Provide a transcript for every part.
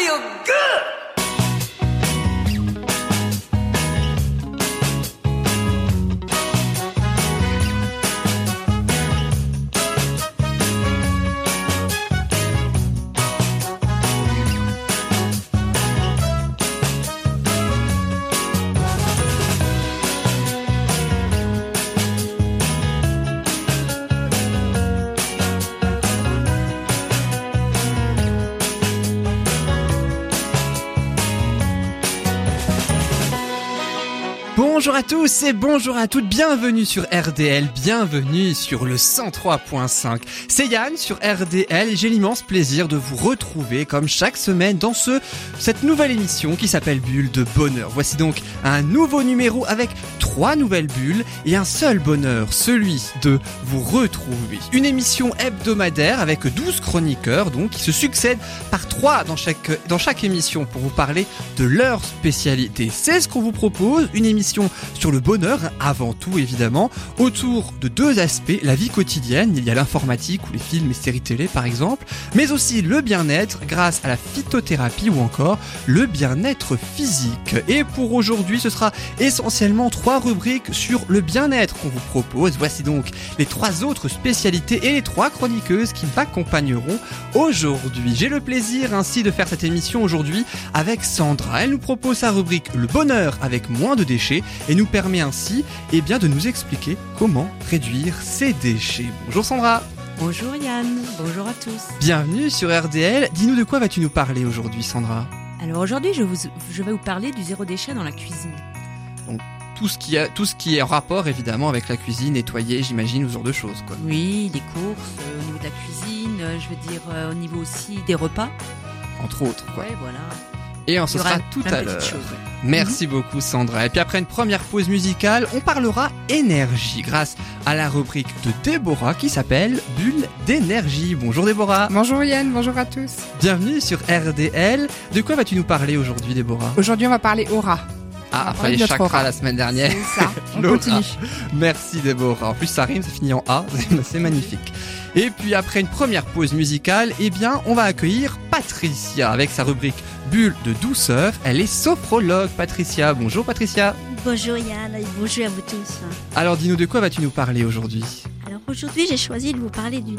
feel good. À tous et bonjour à toutes, bienvenue sur RDL, bienvenue sur le 103.5. C'est Yann sur RDL et j'ai l'immense plaisir de vous retrouver comme chaque semaine dans ce cette nouvelle émission qui s'appelle Bulle de bonheur. Voici donc un nouveau numéro avec trois nouvelles bulles et un seul bonheur, celui de vous retrouver. Une émission hebdomadaire avec 12 chroniqueurs donc qui se succèdent par trois dans chaque dans chaque émission pour vous parler de leur spécialité. C'est ce qu'on vous propose, une émission sur le bonheur avant tout évidemment, autour de deux aspects, la vie quotidienne, il y a l'informatique ou les films et séries télé par exemple, mais aussi le bien-être grâce à la phytothérapie ou encore le bien-être physique. Et pour aujourd'hui, ce sera essentiellement trois rubriques sur le bien-être qu'on vous propose. Voici donc les trois autres spécialités et les trois chroniqueuses qui m'accompagneront aujourd'hui. J'ai le plaisir ainsi de faire cette émission aujourd'hui avec Sandra. Elle nous propose sa rubrique Le bonheur avec moins de déchets et nous permet ainsi eh bien, de nous expliquer comment réduire ces déchets. Bonjour Sandra Bonjour Yann, bonjour à tous. Bienvenue sur RDL. Dis-nous de quoi vas-tu nous parler aujourd'hui Sandra Alors aujourd'hui, je, vous- je vais vous parler du zéro déchet dans la cuisine. tout ce, qui a, tout ce qui est en rapport évidemment avec la cuisine, nettoyer, j'imagine, ce genre de choses. Quoi. Oui, des courses, euh, au niveau de la cuisine, euh, je veux dire euh, au niveau aussi des repas. Entre autres. Quoi. Ouais, voilà. Et on se sera tout à l'heure. Merci beaucoup Sandra. Et puis après une première pause musicale, on parlera énergie grâce à la rubrique de Déborah qui s'appelle Bulle d'énergie. Bonjour Déborah. Bonjour Yann, bonjour à tous. Bienvenue sur RDL. De quoi vas-tu nous parler aujourd'hui Déborah? Aujourd'hui, on va parler aura. Ah, après les chakras aura. la semaine dernière. C'est ça, on Laura. continue. Merci Déborah. En plus ça rime, ça finit en A, c'est magnifique. Et puis après une première pause musicale, eh bien on va accueillir Patricia avec sa rubrique Bulle de douceur. Elle est sophrologue. Patricia, bonjour Patricia. Bonjour Yann et bonjour à vous tous. Alors dis-nous de quoi vas-tu nous parler aujourd'hui? Alors aujourd'hui, j'ai choisi de vous parler du,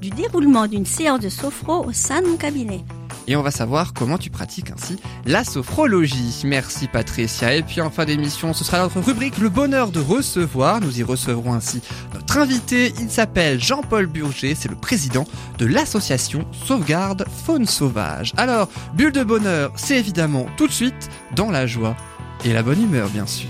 du déroulement d'une séance de sophro au sein de mon cabinet. Et on va savoir comment tu pratiques ainsi la sophrologie. Merci Patricia. Et puis en fin d'émission, ce sera notre rubrique Le bonheur de recevoir. Nous y recevrons ainsi notre invité. Il s'appelle Jean-Paul Burger. C'est le président de l'association Sauvegarde Faune Sauvage. Alors, bulle de bonheur, c'est évidemment tout de suite dans la joie et la bonne humeur, bien sûr.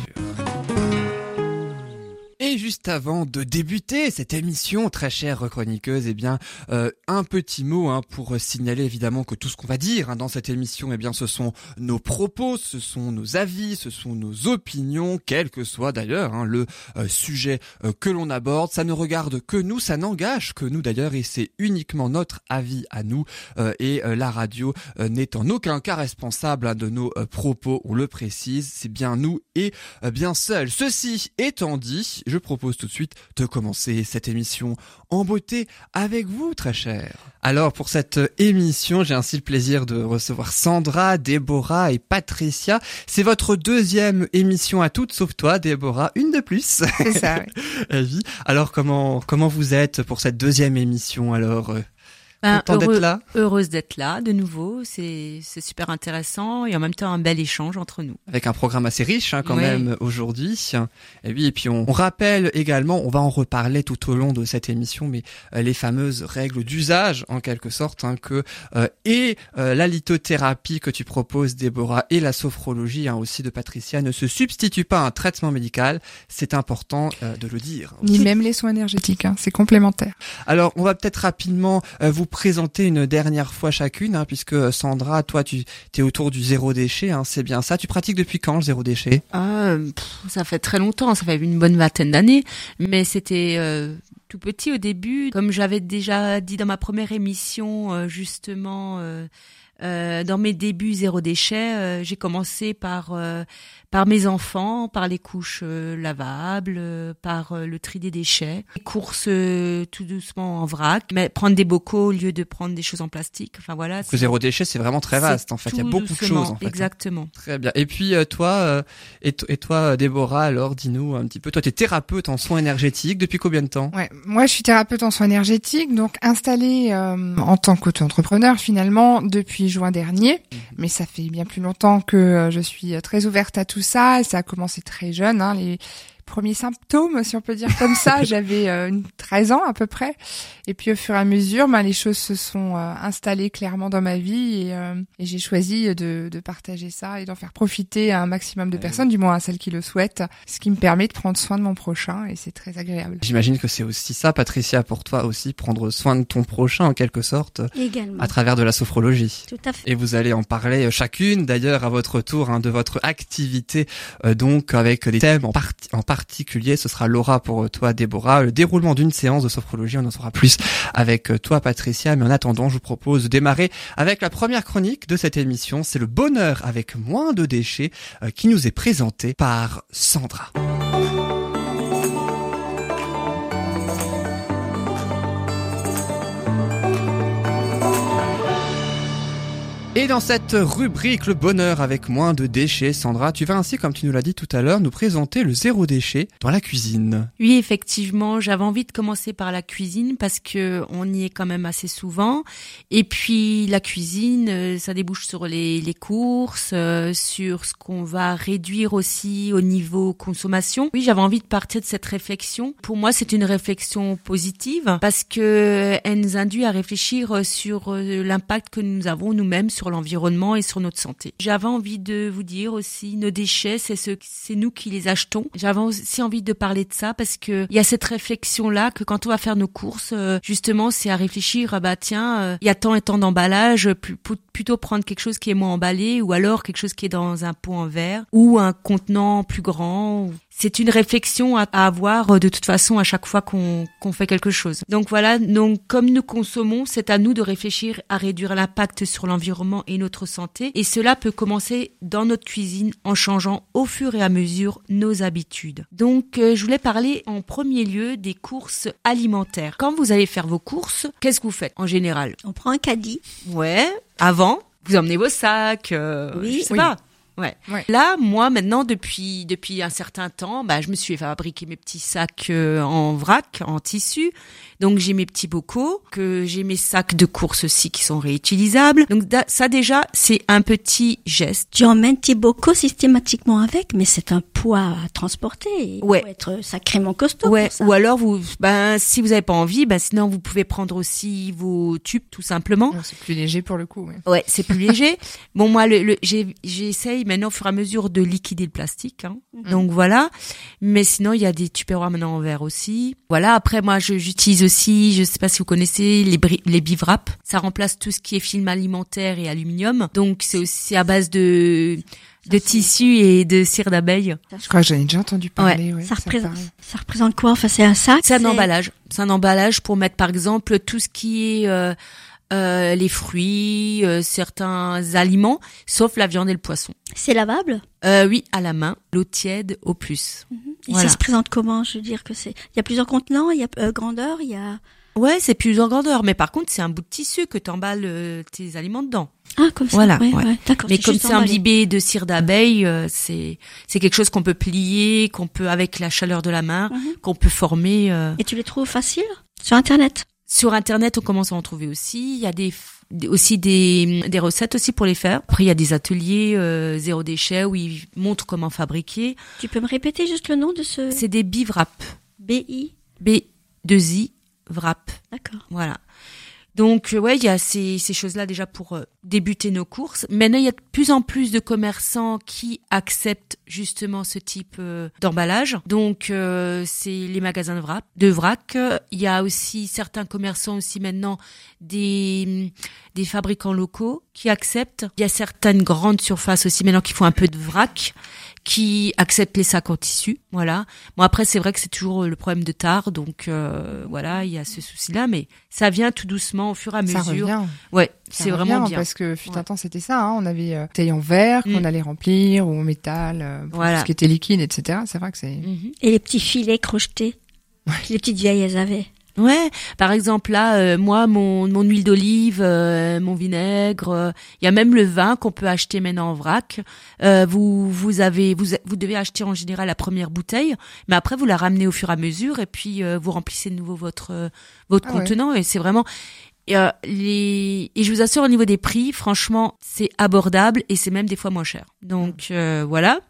Juste avant de débuter cette émission, très chère chroniqueuse, eh bien, euh, un petit mot hein, pour signaler évidemment que tout ce qu'on va dire hein, dans cette émission, eh bien, ce sont nos propos, ce sont nos avis, ce sont nos opinions, quel que soit d'ailleurs hein, le euh, sujet euh, que l'on aborde. Ça ne regarde que nous, ça n'engage que nous d'ailleurs, et c'est uniquement notre avis à nous. euh, et la radio n'est en aucun cas responsable hein, de nos propos. On le précise, c'est bien nous et bien seul. Ceci étant dit, je propose tout de suite de commencer cette émission en beauté avec vous, très cher. Alors, pour cette émission, j'ai ainsi le plaisir de recevoir Sandra, Déborah et Patricia. C'est votre deuxième émission à toutes, sauf toi, Déborah, une de plus. C'est ça, oui. Alors, comment, comment vous êtes pour cette deuxième émission, alors? Ben, Content d'être heureux- là? Heureuse d'être là de nouveau, c'est c'est super intéressant et en même temps un bel échange entre nous. avec un programme assez riche hein, quand Ouais. même aujourd'hui. Et oui, et puis on, on rappelle également, on va en reparler tout au long de cette émission, mais euh, les fameuses règles d'usage en quelque sorte, hein, que euh, et euh, la lithothérapie que tu proposes, Déborah, et la sophrologie hein, aussi de Patricia ne se substituent pas à un traitement médical. C'est important euh, de le dire. Ni même les soins énergétiques, hein, c'est complémentaire. Alors, on va peut-être rapidement euh, vous présenter une dernière fois chacune, hein, puisque euh, Sandra, toi, tu es autour du zéro déchet, hein, c'est bien ça. Tu pratiques depuis quand le zéro déchet? Ah, ça fait très longtemps, ça fait une bonne vingtaine d'années, mais c'était euh, tout petit au début. Comme j'avais déjà dit dans ma première émission, euh, justement, dans mes débuts zéro déchet, j'ai commencé par par mes enfants, par les couches euh, lavables, euh, par euh, le tri des déchets, les courses tout doucement en vrac, mais prendre des bocaux au lieu de prendre des choses en plastique. Enfin voilà. Le zéro déchet, c'est vraiment très vaste. En fait, il y a beaucoup de choses. En fait. Exactement. Très bien. Et puis euh, toi, euh, et, to- et toi, Déborah, alors dis-nous un petit peu. Toi, tu es thérapeute en soins énergétiques depuis combien de temps? Ouais, moi je suis thérapeute en soins énergétiques, donc installée euh, en tant qu'auto-entrepreneur finalement depuis juin dernier. Mais ça fait bien plus longtemps que je suis très ouverte à tout ça. Et ça a commencé très jeune. Hein, les premiers symptômes, si on peut dire comme ça, j'avais euh, une 13 ans à peu près. Et puis au fur et à mesure, ben, les choses se sont euh, installées clairement dans ma vie et, euh, et j'ai choisi de, de partager ça et d'en faire profiter à un maximum de Ouais. personnes, du moins à celles qui le souhaitent, ce qui me permet de prendre soin de mon prochain et c'est très agréable. J'imagine que c'est aussi ça, Patricia, pour toi aussi, prendre soin de ton prochain en quelque sorte, Également. à travers de la sophrologie. Tout à fait. Et vous allez en parler euh, chacune, d'ailleurs, à votre tour, hein, de votre activité, euh, donc avec des thèmes en, parti- en particulier. Ce sera Laura pour euh, toi, Déborah. Le déroulement d'une séance de sophrologie, on en saura plus avec euh, toi, Patricia. Mais en attendant, je vous propose de démarrer avec la première chronique de cette émission. C'est le bonheur avec moins de déchets euh, qui nous est présenté par Sandra. Et dans cette rubrique, le bonheur avec moins de déchets, Sandra, tu vas ainsi, comme tu nous l'as dit tout à l'heure, nous présenter le zéro déchet dans la cuisine. Oui, effectivement, j'avais envie de commencer par la cuisine parce que on y est quand même assez souvent. Et puis la cuisine, euh, ça débouche sur les, courses, euh, sur ce qu'on va réduire aussi au niveau consommation. Oui, j'avais envie de partir de cette réflexion. Pour moi, c'est une réflexion positive parce que elle nous induit à réfléchir sur euh, l'impact que nous avons nous-mêmes sur l'environnement et sur notre santé. J'avais envie de vous dire aussi, nos déchets, c'est ce, c'est nous qui les achetons. J'avais aussi envie de parler de ça parce que il y a cette réflexion là que quand on va faire nos courses, euh, justement, c'est à réfléchir. ah bah tiens, euh, il y a tant et tant d'emballage, plutôt prendre quelque chose qui est moins emballé ou alors quelque chose qui est dans un pot en verre ou un contenant plus grand. C'est une réflexion à, à avoir euh, de toute façon à chaque fois qu'on fait quelque chose. Donc voilà, donc comme nous consommons, c'est à nous de réfléchir à réduire l'impact sur l'environnement et notre santé. Et cela peut commencer dans notre cuisine en changeant au fur et à mesure nos habitudes. Donc euh, je voulais parler en premier lieu des courses alimentaires. Quand vous allez faire vos courses, qu'est-ce que vous faites en général? On prend un caddie. Ouais, avant, vous emmenez vos sacs, euh, Oui. je sais Oui. pas. Ouais. Ouais. Là, moi, maintenant, depuis depuis un certain temps, bah, je me suis fabriqué mes petits sacs euh, en vrac, en tissu. Donc, j'ai mes petits bocaux, que j'ai mes sacs de course aussi qui sont réutilisables. Donc, ça déjà, c'est un petit geste. Tu emmènes tes bocaux systématiquement avec, mais c'est un poids à transporter. Il Ouais. faut être sacrément costaud. Ouais. pour ça. Ou alors, vous, ben, si vous n'avez pas envie, ben, sinon, vous pouvez prendre aussi vos tubes, tout simplement. C'est plus léger pour le coup. ouais. Ouais, c'est plus léger. Bon, moi, le, le- j'ai- j'essaye maintenant au fur et à mesure de liquider le plastique. Hein. Donc voilà. Mais sinon, il y a des tupperwares maintenant en verre aussi. Voilà. Après, moi, je- j'utilise aussi, je sais pas si vous connaissez, les, les bivraps. Ça remplace tout ce qui est film alimentaire et aluminium. Donc c'est aussi à base de de tissu et de cire d'abeille. Je crois que j'en ai déjà entendu parler. Ouais, ça, représente, ça représente quoi Enfin, c'est un sac. C'est un emballage. C'est un emballage pour mettre, par exemple, tout ce qui est euh, euh, les fruits, euh, certains aliments, sauf la viande et le poisson. C'est lavable? Euh, oui, à la main, l'eau tiède au plus. Et Voilà. ça se présente comment? Je veux dire que c'est. Il y a plusieurs contenants. Il y a euh, grandeur. Il y a. Ouais, c'est plus en grandeur, mais par contre, c'est un bout de tissu que t'emballes euh, tes aliments dedans. Ah, comme ça. Voilà, Ouais, ouais. ouais, D'accord. Mais comme c'est imbibé de cire d'abeille, euh, c'est c'est quelque chose qu'on peut plier, qu'on peut avec la chaleur de la main, Mhm. qu'on peut former. euh. Et tu les trouves faciles? Sur Internet? Sur internet, on commence à en trouver aussi. Il y a des aussi des, des recettes aussi pour les faire. Après, il y a des ateliers euh, zéro déchet où ils montrent comment fabriquer. Tu peux me répéter juste le nom de ce C'est des bivraps. BI B2I wrap. D'accord. Voilà. Donc euh, ouais, il y a ces, ces choses-là déjà pour euh, débuter nos courses. Maintenant, il y a de plus en plus de commerçants qui acceptent justement ce type euh, d'emballage. Donc euh, c'est les magasins de vrac. De vrac. Il y a aussi certains commerçants aussi maintenant des des fabricants locaux qui acceptent. Il y a certaines grandes surfaces aussi maintenant qui font un peu de vrac qui acceptent les sacs en tissu. Voilà. Bon après c'est vrai que c'est toujours le problème de tard, donc euh, voilà, il y a ce souci-là, mais ça vient tout doucement au fur et à Ça mesure. revient. Ouais, Ça c'est vraiment bien. Parce que fut un Ouais. temps, c'était ça. Hein. On avait euh, bouteilles en verre qu'on Mm. allait remplir ou en métal, euh, pour Voilà. tout ce qui était liquide, etc. C'est vrai que c'est. Mhm. Et les petits filets crochetés que les petites vieilles elles avaient. Ouais, par exemple là, euh, moi, mon, mon huile d'olive, euh, mon vinaigre, euh, il y a même le vin qu'on peut acheter maintenant en vrac. Euh, vous vous avez vous vous devez acheter en général la première bouteille, mais après vous la ramenez au fur et à mesure et puis euh, vous remplissez de nouveau votre euh, votre Ah ouais. contenant et c'est vraiment et, euh, les et je vous assure au niveau des prix, franchement, c'est abordable et c'est même des fois moins cher. Donc euh, voilà.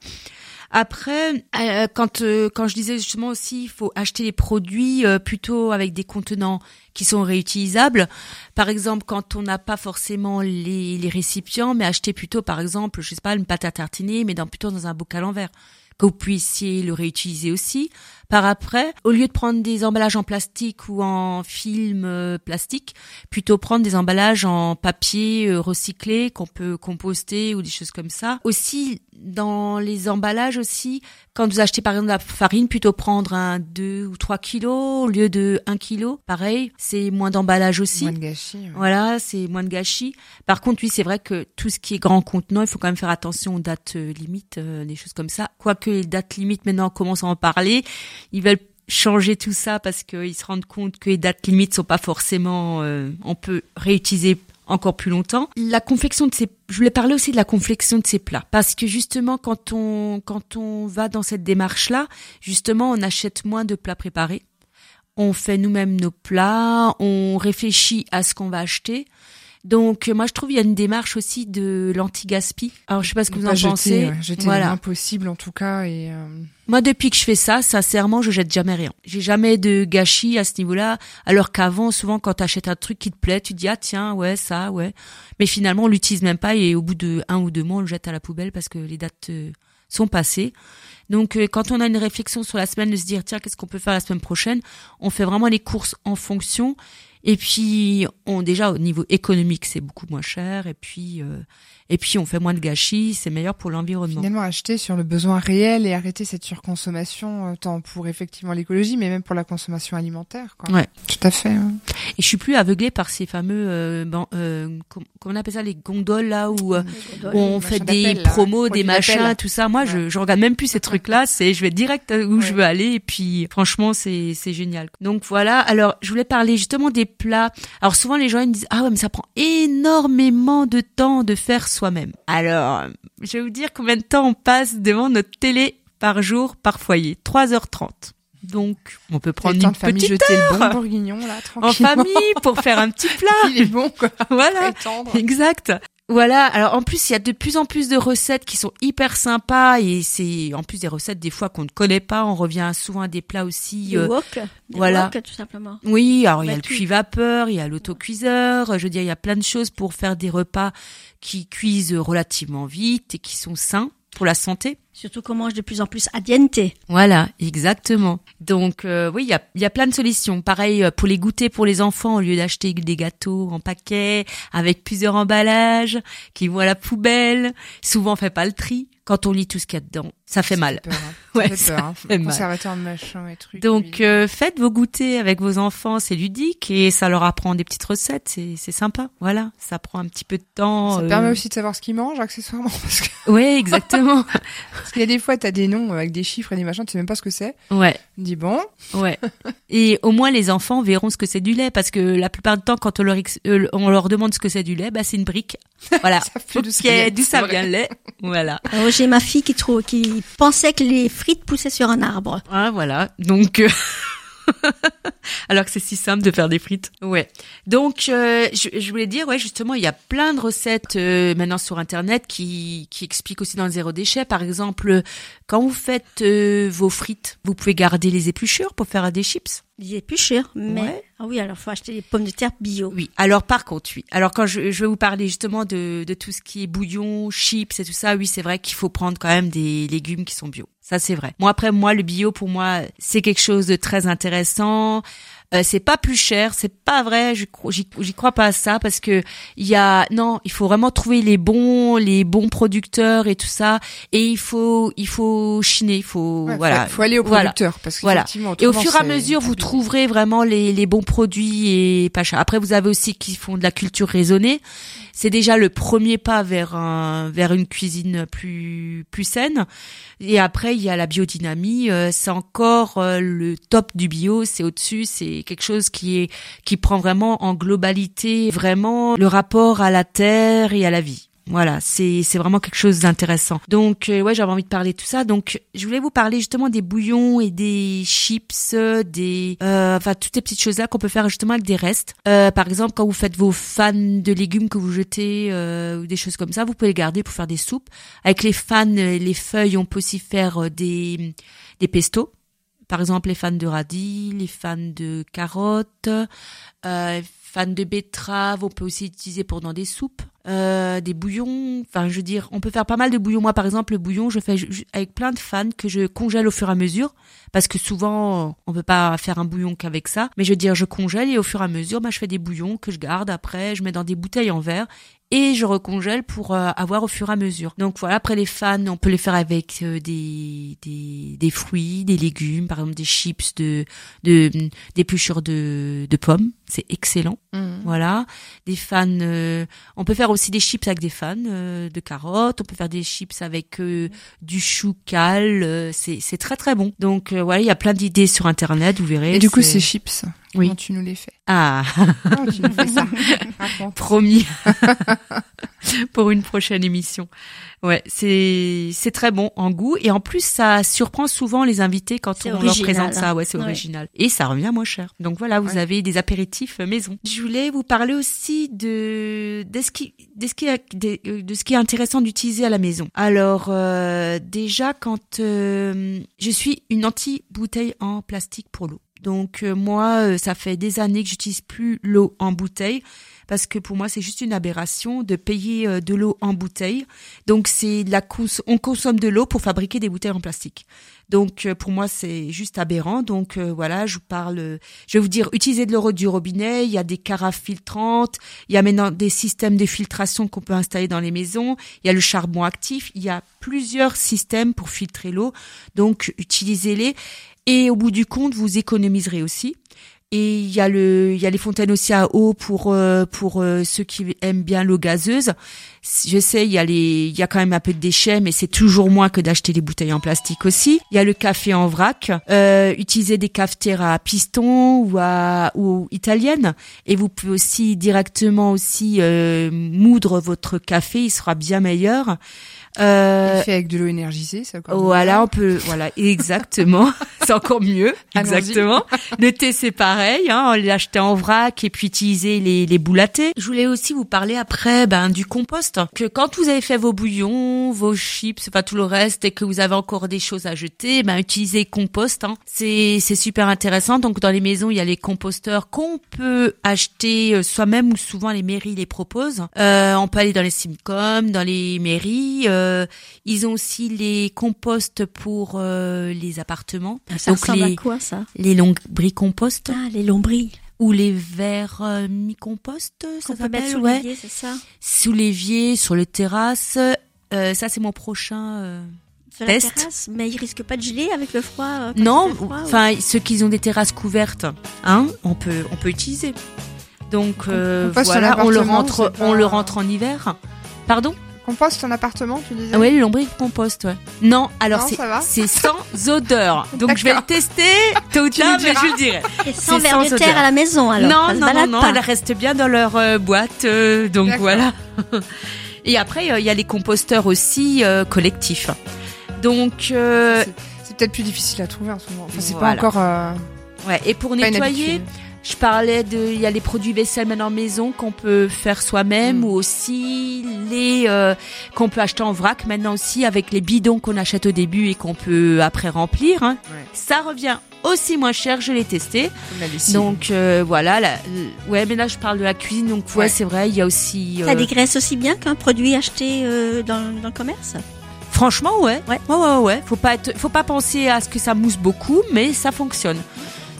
Après, euh, quand euh, quand je disais justement aussi, il faut acheter les produits euh, plutôt avec des contenants qui sont réutilisables. Par exemple, quand on n'a pas forcément les, les récipients, mais acheter plutôt, par exemple, je sais pas, une pâte à tartiner, mais dans plutôt dans un bocal en verre, que vous puissiez le réutiliser aussi. Par après, au lieu de prendre des emballages en plastique ou en film euh, plastique, plutôt prendre des emballages en papier euh, recyclé qu'on peut composter ou des choses comme ça. Aussi, dans les emballages aussi, quand vous achetez par exemple de la farine, plutôt prendre un 2 ou 3 kilos au lieu de 1 kilo. Pareil, c'est moins d'emballage aussi. Moins de gâchis. ouais. Voilà, c'est moins de gâchis. Par contre, oui, c'est vrai que tout ce qui est grand contenant, il faut quand même faire attention aux dates euh, limites, euh, des choses comme ça. Quoique les dates limites, maintenant, on commence à en parler. Ils veulent changer tout ça parce qu'ils se rendent compte que les dates limites sont pas forcément, euh, on peut réutiliser encore plus longtemps. La confection de ces, je voulais parler aussi de la confection de ces plats parce que justement quand on quand on va dans cette démarche là, justement on achète moins de plats préparés. On fait nous-mêmes nos plats, on réfléchit à ce qu'on va acheter. Donc euh, moi je trouve il y a une démarche aussi de l'anti-gaspi. Alors je sais pas ce que vous Pas en jeter, pensez. ouais, jeter voilà. le moins possible en tout cas et euh, Moi, depuis que je fais ça, sincèrement, je jette jamais rien. J'ai jamais de gâchis à ce niveau-là. Alors qu'avant, souvent, quand t'achètes un truc qui te plaît, tu te dis ah tiens ouais ça ouais. Mais finalement, on l'utilise même pas et au bout de un ou deux mois, on le jette à la poubelle parce que les dates euh, sont passées. Donc, euh, quand on a une réflexion sur la semaine de se dire tiens qu'est-ce qu'on peut faire la semaine prochaine, on fait vraiment les courses en fonction. Et puis, on déjà au niveau économique, c'est beaucoup moins cher. Et puis, euh, et puis, on fait moins de gâchis, c'est meilleur pour l'environnement. finalement acheter sur le besoin réel et arrêter cette surconsommation euh, tant pour effectivement l'écologie mais même pour la consommation alimentaire. Quoi. Ouais. Tout à fait. ouais. Et je suis plus aveuglée par ces fameux, euh, ban- euh, com- comment on appelle ça, les gondoles là où euh, où on fait des là, promos, des machins, tout ça. Moi, je, je regarde même plus ces trucs-là. C'est, je vais direct où je veux aller. Et puis, franchement, c'est, c'est génial. Donc voilà. Alors, je voulais parler justement des plats. Alors souvent, les gens ils me disent ah ouais, mais ça prend énormément de temps de faire soi-même. Alors, je vais vous dire combien de temps on passe devant notre télé par jour, par foyer. 3h30. Donc, on peut prendre une de famille petite jeter le bon heure bourguignon là en famille pour faire un petit plat. Il est bon quoi. Voilà. Exact. Voilà. Alors en plus, il y a de plus en plus de recettes qui sont hyper sympas et c'est en plus des recettes des fois qu'on ne connaît pas. On revient souvent à des plats aussi. Euh, wok, voilà. wok, tout simplement. oui, alors il y a le Battu. cuit-vapeur, il y a l'autocuiseur. Je veux dire, il y a plein de choses pour faire des repas qui cuisent relativement vite et qui sont sains pour la santé. Surtout qu'on mange de plus en plus à diente. Voilà, exactement. Donc euh, oui, il y a, y a plein de solutions. Pareil euh, pour les goûter pour les enfants, au lieu d'acheter des gâteaux en paquet avec plusieurs emballages qui vont à la poubelle. Souvent, on fait pas le tri. Quand on lit tout ce qu'il y a dedans, ça fait mal. peur, hein. Ouais, ça fait ça peur. hein. fait mal. Conservateur de machin et trucs. Donc euh, faites vos goûters avec vos enfants, c'est ludique et ça leur apprend des petites recettes, c'est c'est sympa. Voilà, ça prend un petit peu de temps. ça euh, permet aussi de savoir ce qu'ils mangent accessoirement parce que Ouais, exactement. parce qu'il y a des fois t'as des noms avec des chiffres et des machins tu sais même pas ce que c'est. ouais. Dis bon, Ouais. Et au moins les enfants verront ce que c'est du lait parce que la plupart du temps quand on leur ex- euh, on leur demande ce que c'est du lait, bah c'est une brique. Voilà. Ça fait d'où ça ça vient le lait Voilà. Alors, j'ai ma fille qui trouve, qui pensait que les frites poussaient sur un arbre. Ah, voilà. Donc euh, alors que c'est si simple de faire des frites. Ouais. Donc euh, je, je voulais dire ouais justement il y a plein de recettes euh, maintenant sur internet qui qui expliquent aussi dans le zéro déchet par exemple quand vous faites euh, vos frites, vous pouvez garder les épluchures pour faire des chips? Plus cher, mais Ouais. ah oui, alors faut acheter des pommes de terre bio. Oui. Alors par contre, oui. Alors quand je, je vais vous parler justement de, de tout ce qui est bouillon, chips et tout ça, oui, c'est vrai qu'il faut prendre quand même des légumes qui sont bio. Ça c'est vrai. Moi après moi le bio pour moi c'est quelque chose de très intéressant. Euh, c'est pas plus cher, c'est pas vrai. J'y crois pas à ça parce que il y a non, il faut vraiment trouver les bons, les bons producteurs et tout ça. Et il faut, il faut chiner, il faut Ouais, voilà. Faut, faut aller au Voilà. producteur parce que Voilà. Et au fur et à mesure, vous trouverez vraiment les, les bons produits et pas cher. Après, vous avez aussi qui font de la culture raisonnée. C'est déjà le premier pas vers un, vers une cuisine plus plus saine. Et après, il y a la biodynamie. euh, c'est encore euh, le top du bio. C'est au-dessus. C'est quelque chose qui est qui prend vraiment en globalité vraiment le rapport à la terre et à la vie. Voilà, c'est c'est vraiment quelque chose d'intéressant. Donc euh, ouais, j'avais envie de parler de tout ça. Donc je voulais vous parler justement des bouillons et des chips, des euh, enfin toutes ces petites choses là qu'on peut faire justement avec des restes. Euh, par exemple, quand vous faites vos fans de légumes que vous jetez euh, ou des choses comme ça, vous pouvez les garder pour faire des soupes. Avec les fans, les feuilles, on peut aussi faire euh, des des pestos. Par exemple, les fans de radis, les fans de carottes, euh, fans de betterave, on peut aussi utiliser pour dans des soupes, euh, des bouillons. Enfin, je veux dire, on peut faire pas mal de bouillons. Moi, par exemple, le bouillon, je fais avec plein de fans que je congèle au fur et à mesure, parce que souvent, on peut pas faire un bouillon qu'avec ça. Mais je veux dire, je congèle et au fur et à mesure, bah, je fais des bouillons que je garde. Après, je mets dans des bouteilles en verre et je recongèle pour euh, avoir au fur et à mesure. Donc voilà, après les fans, on peut les faire avec euh, des, des des fruits, des légumes, par exemple des chips de de de de pommes, c'est excellent. Mhm. Voilà, des fans. euh, on peut faire aussi des chips avec des fans euh, de carottes. On peut faire des chips avec euh, du chou cal. euh, c'est c'est très très bon. Donc euh, voilà, il y a plein d'idées sur internet. Vous verrez. Et du coup, ces chips, Oui. comment tu nous les fais? Ah Comment tu nous fais ça promis pour une prochaine émission. Ouais, c'est c'est très bon en goût et en plus ça surprend souvent les invités quand on leur original, présente ça. hein. Ouais, c'est Ouais. original et ça revient moins cher. Donc voilà, vous Ouais. avez des apéritifs maison. Je voulais vous parler aussi de de ce qui de ce qui de ce qui est intéressant d'utiliser à la maison. Alors euh, déjà quand euh, je suis une anti bouteille en plastique pour l'eau. Donc euh, moi, euh, ça fait des années que j'utilise plus l'eau en bouteille parce que pour moi c'est juste une aberration de payer euh, de l'eau en bouteille. Donc c'est la cons- on consomme de l'eau pour fabriquer des bouteilles en plastique. Donc euh, pour moi c'est juste aberrant. Donc euh, voilà, je vous parle, je vais vous dire utilisez de l'eau du robinet. Il y a des carafes filtrantes. Il y a maintenant des systèmes de filtration qu'on peut installer dans les maisons. Il y a le charbon actif. Il y a plusieurs systèmes pour filtrer l'eau. Donc utilisez-les. Et au bout du compte, vous économiserez aussi. Et il y a le, il y a les fontaines aussi à eau pour euh, pour euh, ceux qui aiment bien l'eau gazeuse. Je sais, il y a les, il y a quand même un peu de déchets, mais c'est toujours moins que d'acheter des bouteilles en plastique aussi. Il y a le café en vrac. Euh, utilisez des cafetières à piston ou à ou italiennes, et vous pouvez aussi directement aussi euh, moudre votre café, il sera bien meilleur. Euh, fait avec de l'eau énergisée, ça voilà, on peut, voilà, exactement. c'est encore mieux, exactement. Le thé, c'est pareil, hein, on l'acheter en vrac et puis utiliser les, les boules à thé. Je voulais aussi vous parler après, ben, du compost. Que quand vous avez fait vos bouillons, vos chips, enfin tout le reste, et que vous avez encore des choses à jeter, ben, utilisez compost, hein. C'est, c'est super intéressant. Donc, dans les maisons, il y a les composteurs qu'on peut acheter euh, soi-même ou souvent les mairies les proposent. Euh, on peut aller dans les simcom, dans les mairies, euh, ils ont aussi les composts pour euh, les appartements. Ça Donc ressemble les, à quoi ça? les lombricomposts Ah, les lombris. ou les verres euh, mi-compost, ça s'appelle, sous ouais. l'évier, c'est ça? Sous l'évier, sur les terrasses. Euh, ça, c'est mon prochain. euh, Sur la Test. terrasse? Mais il risque pas de geler avec le froid euh, Non, ou- enfin ceux qui ont des terrasses couvertes, hein, on peut on peut utiliser. Donc euh, compost en voilà, on le rentre on pas- le rentre en hiver. Pardon? Compost ton appartement, tu disais Ah ouais, les lombricompost, ouais. Non, alors Non, c'est ça va c'est sans odeur. Donc je vais le tester tôt ou tard, mais je le dirai. Et sans verre de odeur. terre à la maison alors. non, non, non, non, pas. elles restent bien dans leur euh, boîte, euh, donc D'accord. voilà. Et après, euh, il y a les composteurs aussi euh, collectifs. Donc, euh, C'est- C'est peut-être plus difficile à trouver en ce moment. Enfin, c'est Voilà. pas encore. euh, ouais. Et pour nettoyer, habitude. Je parlais de, il y a les produits vaisselle maintenant maison qu'on peut faire soi-même Mm. ou aussi les euh, qu'on peut acheter en vrac maintenant aussi avec les bidons qu'on achète au début et qu'on peut après remplir. hein. Ouais. Ça revient aussi moins cher, je l'ai testé. Donc euh, voilà, la- ouais, mais là je parle de la cuisine, donc ouais, Ouais. c'est vrai, il y a aussi. Ça euh, dégraisse aussi bien qu'un produit acheté euh, dans, dans le commerce? Franchement, ouais. Ouais. ouais, ouais, ouais. Faut pas être, faut pas penser à ce que ça mousse beaucoup, mais ça fonctionne.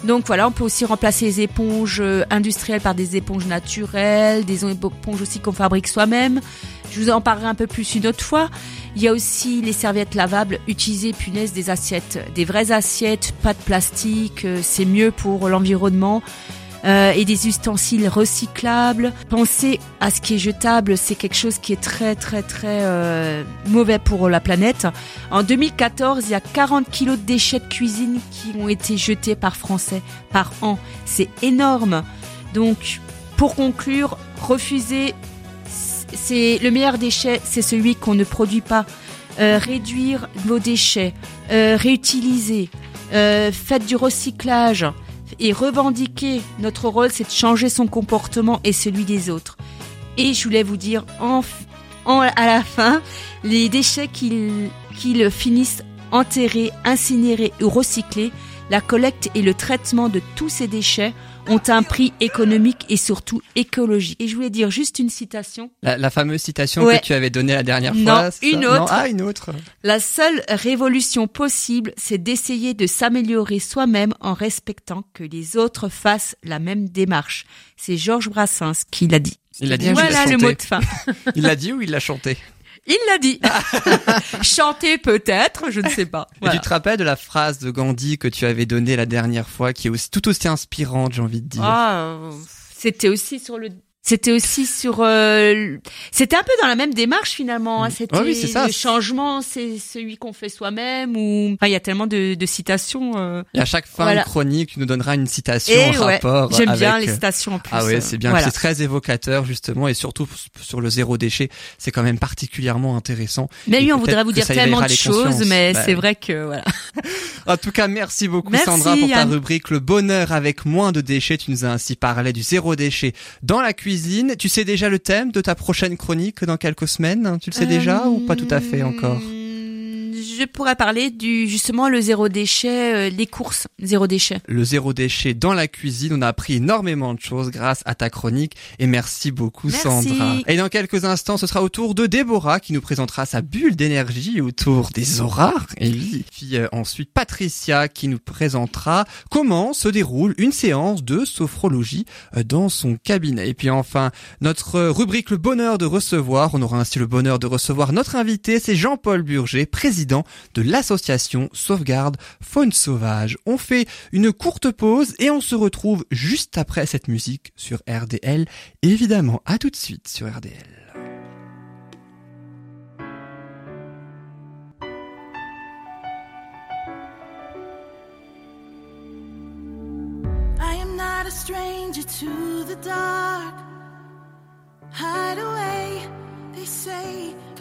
Donc voilà, on peut aussi remplacer les éponges euh, industrielles par des éponges naturelles, des éponges aussi qu'on fabrique soi-même. Je vous en parlerai un peu plus une autre fois. Il y a aussi les serviettes lavables. Utilisez, punaise, des assiettes, des vraies assiettes, pas de plastique. euh, C'est mieux pour l'environnement. Euh, et des ustensiles recyclables. Pensez à ce qui est jetable, c'est quelque chose qui est très très très euh, mauvais pour la planète. En 2014, il y a 40 kilos de déchets de cuisine qui ont été jetés par Français par an. C'est énorme. Donc, pour conclure, refusez. C'est le meilleur déchet, c'est celui qu'on ne produit pas. Euh, réduire vos déchets, euh, réutiliser, euh, faites du recyclage et revendiquer. Notre rôle, c'est de changer son comportement et celui des autres. Et je voulais vous dire, à la fin, les déchets qu'ils qu'ils finissent enterrés, incinérés ou recyclés, la collecte et le traitement de tous ces déchets ont un prix économique et surtout écologique. Et je voulais dire juste une citation. La, la fameuse citation Ouais. que tu avais donnée la dernière Non, fois. ça une Non, autre. ah, une autre. La seule révolution possible, c'est d'essayer de s'améliorer soi-même en respectant que les autres fassent la même démarche. C'est Georges Brassens qui l'a dit. Il l'a dit Voilà le mot de fin. Il l'a dit ou il l'a chanté? Il l'a dit. Chanter peut-être, je ne sais pas. Et Voilà. tu te rappelles de la phrase de Gandhi que tu avais donnée la dernière fois, qui est aussi, tout aussi inspirante, j'ai envie de dire. Ah, c'était aussi sur le. C'était aussi sur. euh, c'était un peu dans la même démarche finalement. hein. C'était Ah oui, c'est ça. le changement, c'est celui qu'on fait soi-même. Ou enfin, il y a tellement de, de citations. euh. Et à chaque fin Voilà. de chronique, tu nous donneras une citation Et en ouais, rapport J'aime avec... bien les citations en plus. Ah ouais, euh, c'est bien. voilà. C'est très évocateur justement, et surtout sur le zéro déchet, c'est quand même particulièrement intéressant. Mais oui, on voudrait vous dire tellement de choses, mais Bah, c'est vrai que voilà. En tout cas, merci beaucoup Merci, Sandra pour ta Yann. rubrique Le bonheur avec moins de déchets. Tu nous as ainsi parlé du zéro déchet dans la cuisine. Tu sais déjà le thème de ta prochaine chronique dans quelques semaines Tu le sais déjà ou pas tout à fait encore? Euh, Je pourrais parler du justement le zéro déchet, euh, les courses zéro déchet. le zéro déchet dans la cuisine. On a appris énormément de choses grâce à ta chronique et merci beaucoup Merci. Sandra. Et dans quelques instants, ce sera au tour de Déborah qui nous présentera sa bulle d'énergie autour des auras. Et. Puis euh, ensuite Patricia qui nous présentera comment se déroule une séance de sophrologie euh, dans son cabinet. Et puis enfin, notre rubrique Le bonheur de recevoir. On aura ainsi le bonheur de recevoir notre invité, c'est Jean-Paul Burger, président de l'association Sauvegarde Faune Sauvage. On fait une courte pause et on se retrouve juste après cette musique sur RDL. Évidemment, à tout de suite sur RDL. Stranger to the dark.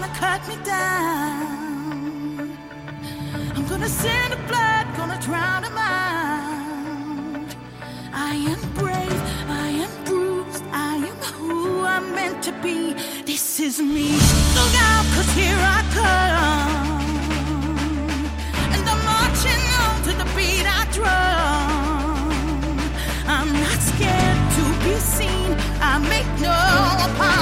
Wanna cut me down, I'm gonna send the blood, gonna drown them out. I am brave, I am bruised, I am who I'm meant to be. This is me. Look out, cause here I come. And I'm marching on to the beat I drum. I'm not scared to be seen. I make no apologies.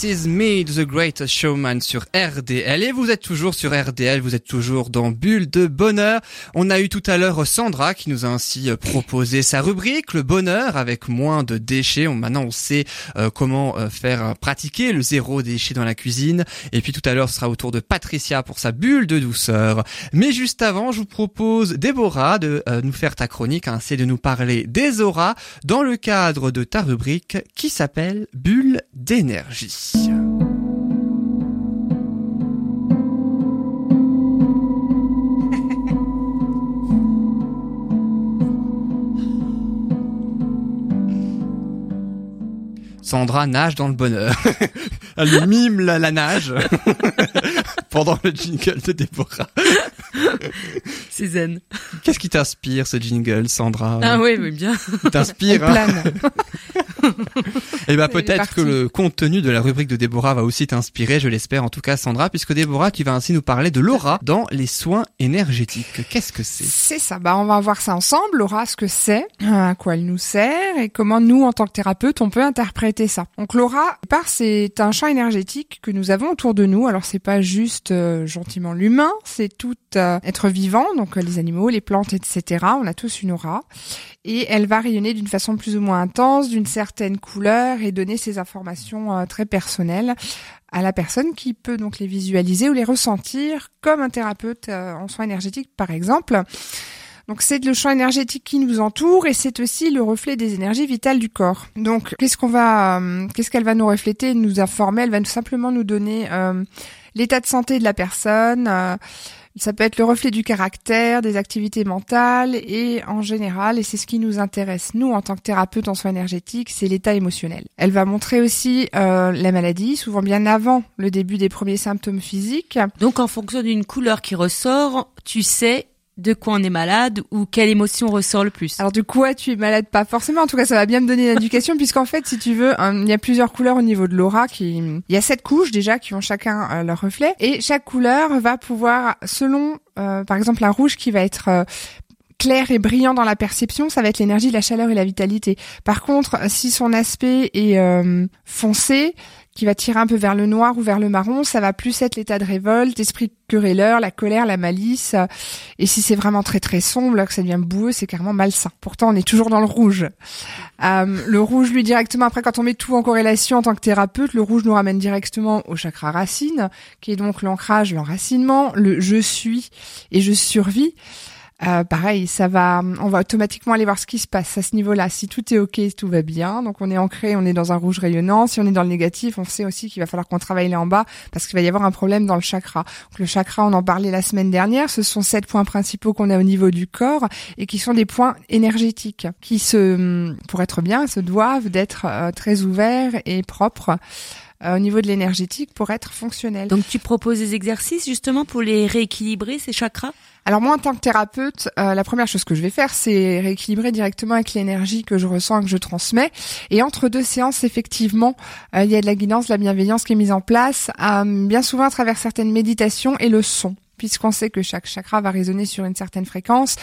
This Is Me, The Greatest Showman sur RDL et vous êtes toujours sur RDL, vous êtes toujours dans Bulle de Bonheur. On a eu tout à l'heure Sandra qui nous a ainsi euh, proposé sa rubrique, le bonheur avec moins de déchets. On, maintenant on sait euh, comment euh, faire pratiquer le zéro déchet dans la cuisine. Et puis tout à l'heure ce sera au tour de Patricia pour sa bulle de douceur. Mais juste avant, je vous propose Déborah de nous faire ta chronique, hein, c'est de nous parler des auras dans le cadre de ta rubrique qui s'appelle Bulle d'énergie. Sandra nage dans le bonheur. Elle mime la, la nage pendant le jingle de Déborah. C'est zen. Qu'est-ce qui t'inspire ce jingle, Sandra? Ah oui, oui, bien. T'inspire. Plane. Et Elle est peut-être que le contenu de la rubrique de Déborah va aussi t'inspirer, je l'espère en tout cas Sandra, puisque Déborah, tu vas ainsi nous parler de l'aura dans les soins énergétiques. Qu'est-ce que c'est? C'est ça. Bah, on va voir ça ensemble. Laura, ce que c'est, à quoi elle nous sert et comment nous, en tant que thérapeute, on peut interpréter ça. Donc, l'aura, au départ, c'est un champ énergétique que nous avons autour de nous. Alors, c'est pas juste euh, gentiment l'humain, c'est tout euh, être vivant, donc euh, les animaux, les plantes, etc. On a tous une aura. Et elle va rayonner d'une façon plus ou moins intense, d'une certaine couleur et donner ces informations euh, très personnelles à la personne qui peut donc les visualiser ou les ressentir comme un thérapeute euh, en soins énergétiques par exemple. Donc c'est le champ énergétique qui nous entoure et c'est aussi le reflet des énergies vitales du corps. Donc qu'est-ce qu'on va, euh, qu'est-ce qu'elle va nous refléter, nous informer? Elle va tout simplement nous donner euh, l'état de santé de la personne. euh, ça peut être le reflet du caractère, des activités mentales et en général, et c'est ce qui nous intéresse nous en tant que thérapeute en soins énergétiques, c'est l'état émotionnel. Elle va montrer aussi euh, la maladie, souvent bien avant le début des premiers symptômes physiques. Donc en fonction d'une couleur qui ressort, tu sais de quoi on est malade ou quelle émotion ressort le plus. Alors coup, ouais, tu es malade pas forcément. En tout cas, ça va bien me donner une indication puisqu'en fait, si tu veux, hein, il y a plusieurs couleurs au niveau de l'aura. Qui, il y a sept couches déjà qui ont chacun euh, leur reflet et chaque couleur va pouvoir, selon, euh, par exemple, un rouge qui va être euh, clair et brillant dans la perception, ça va être l'énergie, la chaleur et la vitalité. Par contre, si son aspect est euh, foncé, qui va tirer un peu vers le noir ou vers le marron, ça va plus être l'état de révolte, esprit querelleur, la colère, la malice. Et si c'est vraiment très très sombre, que ça devient boueux, c'est carrément malsain. Pourtant, on est toujours dans le rouge. Euh, le rouge, lui, directement, après, quand on met tout en corrélation en tant que thérapeute, le rouge nous ramène directement au chakra racine, qui est donc l'ancrage, l'enracinement, le je suis et je survis. Euh, pareil, ça va, on va automatiquement aller voir ce qui se passe à ce niveau-là. Si tout est ok, tout va bien, donc on est ancré, on est dans un rouge rayonnant. Si on est dans le négatif, on sait aussi qu'il va falloir qu'on travaille là en bas parce qu'il va y avoir un problème dans le chakra. Donc le chakra, on en parlait la semaine dernière. Ce sont sept points principaux qu'on a au niveau du corps et qui sont des points énergétiques qui se, pour être bien, se doivent d'être euh, très ouverts et propres euh, au niveau de l'énergétique pour être fonctionnels. Donc tu proposes des exercices justement pour les rééquilibrer ces chakras? Alors moi, en tant que thérapeute, euh, la première chose que je vais faire, c'est rééquilibrer directement avec l'énergie que je ressens et que je transmets. Et entre deux séances, effectivement, euh, il y a de la guidance, de la bienveillance qui est mise en place, euh, bien souvent à travers certaines méditations et le son puisqu'on sait que chaque chakra va résonner sur une certaine fréquence.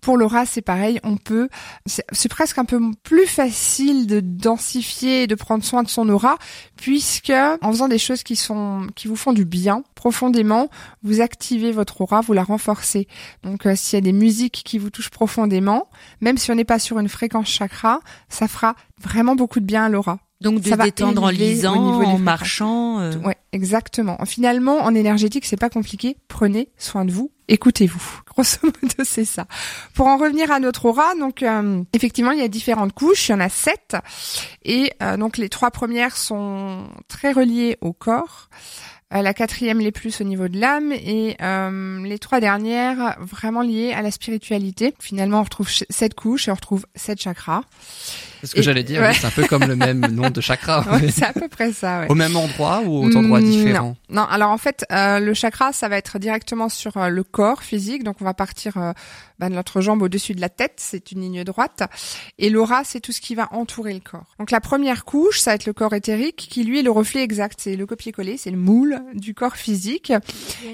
Pour l'aura, c'est pareil, on peut, c'est presque un peu plus facile de densifier et de prendre soin de son aura, puisque en faisant des choses qui sont, qui vous font du bien profondément, vous activez votre aura, vous la renforcez. Donc, euh, s'il y a des musiques qui vous touchent profondément, même si on n'est pas sur une fréquence chakra, ça fera vraiment beaucoup de bien à l'aura. Donc de Ça va détendre en lisant, en marchant. euh, Ouais, exactement. Finalement, en énergétique, c'est pas compliqué. Prenez soin de vous écoutez-vous. Grosso modo, c'est ça. Pour en revenir à notre aura, donc euh, effectivement, il y a différentes couches, il y en a sept, et euh, donc les trois premières sont très reliées au corps. Euh, la quatrième les plus au niveau de l'âme et euh, les trois dernières vraiment liées à la spiritualité. Finalement, on retrouve sept couches et on retrouve sept chakras. C'est ce que j'allais dire, ouais. c'est un peu comme le même nom de chakra. Ouais, c'est à peu près ça. Ouais. Au même endroit ou aux endroits Mm, différents non. non, alors en fait, euh, le chakra, ça va être directement sur euh, le corps physique. Donc on va partir euh, bah, de notre jambe au-dessus de la tête, c'est une ligne droite. Et l'aura, c'est tout ce qui va entourer le corps. Donc la première couche, ça va être le corps éthérique, qui lui est le reflet exact. C'est le copier-coller, c'est le moule du corps physique.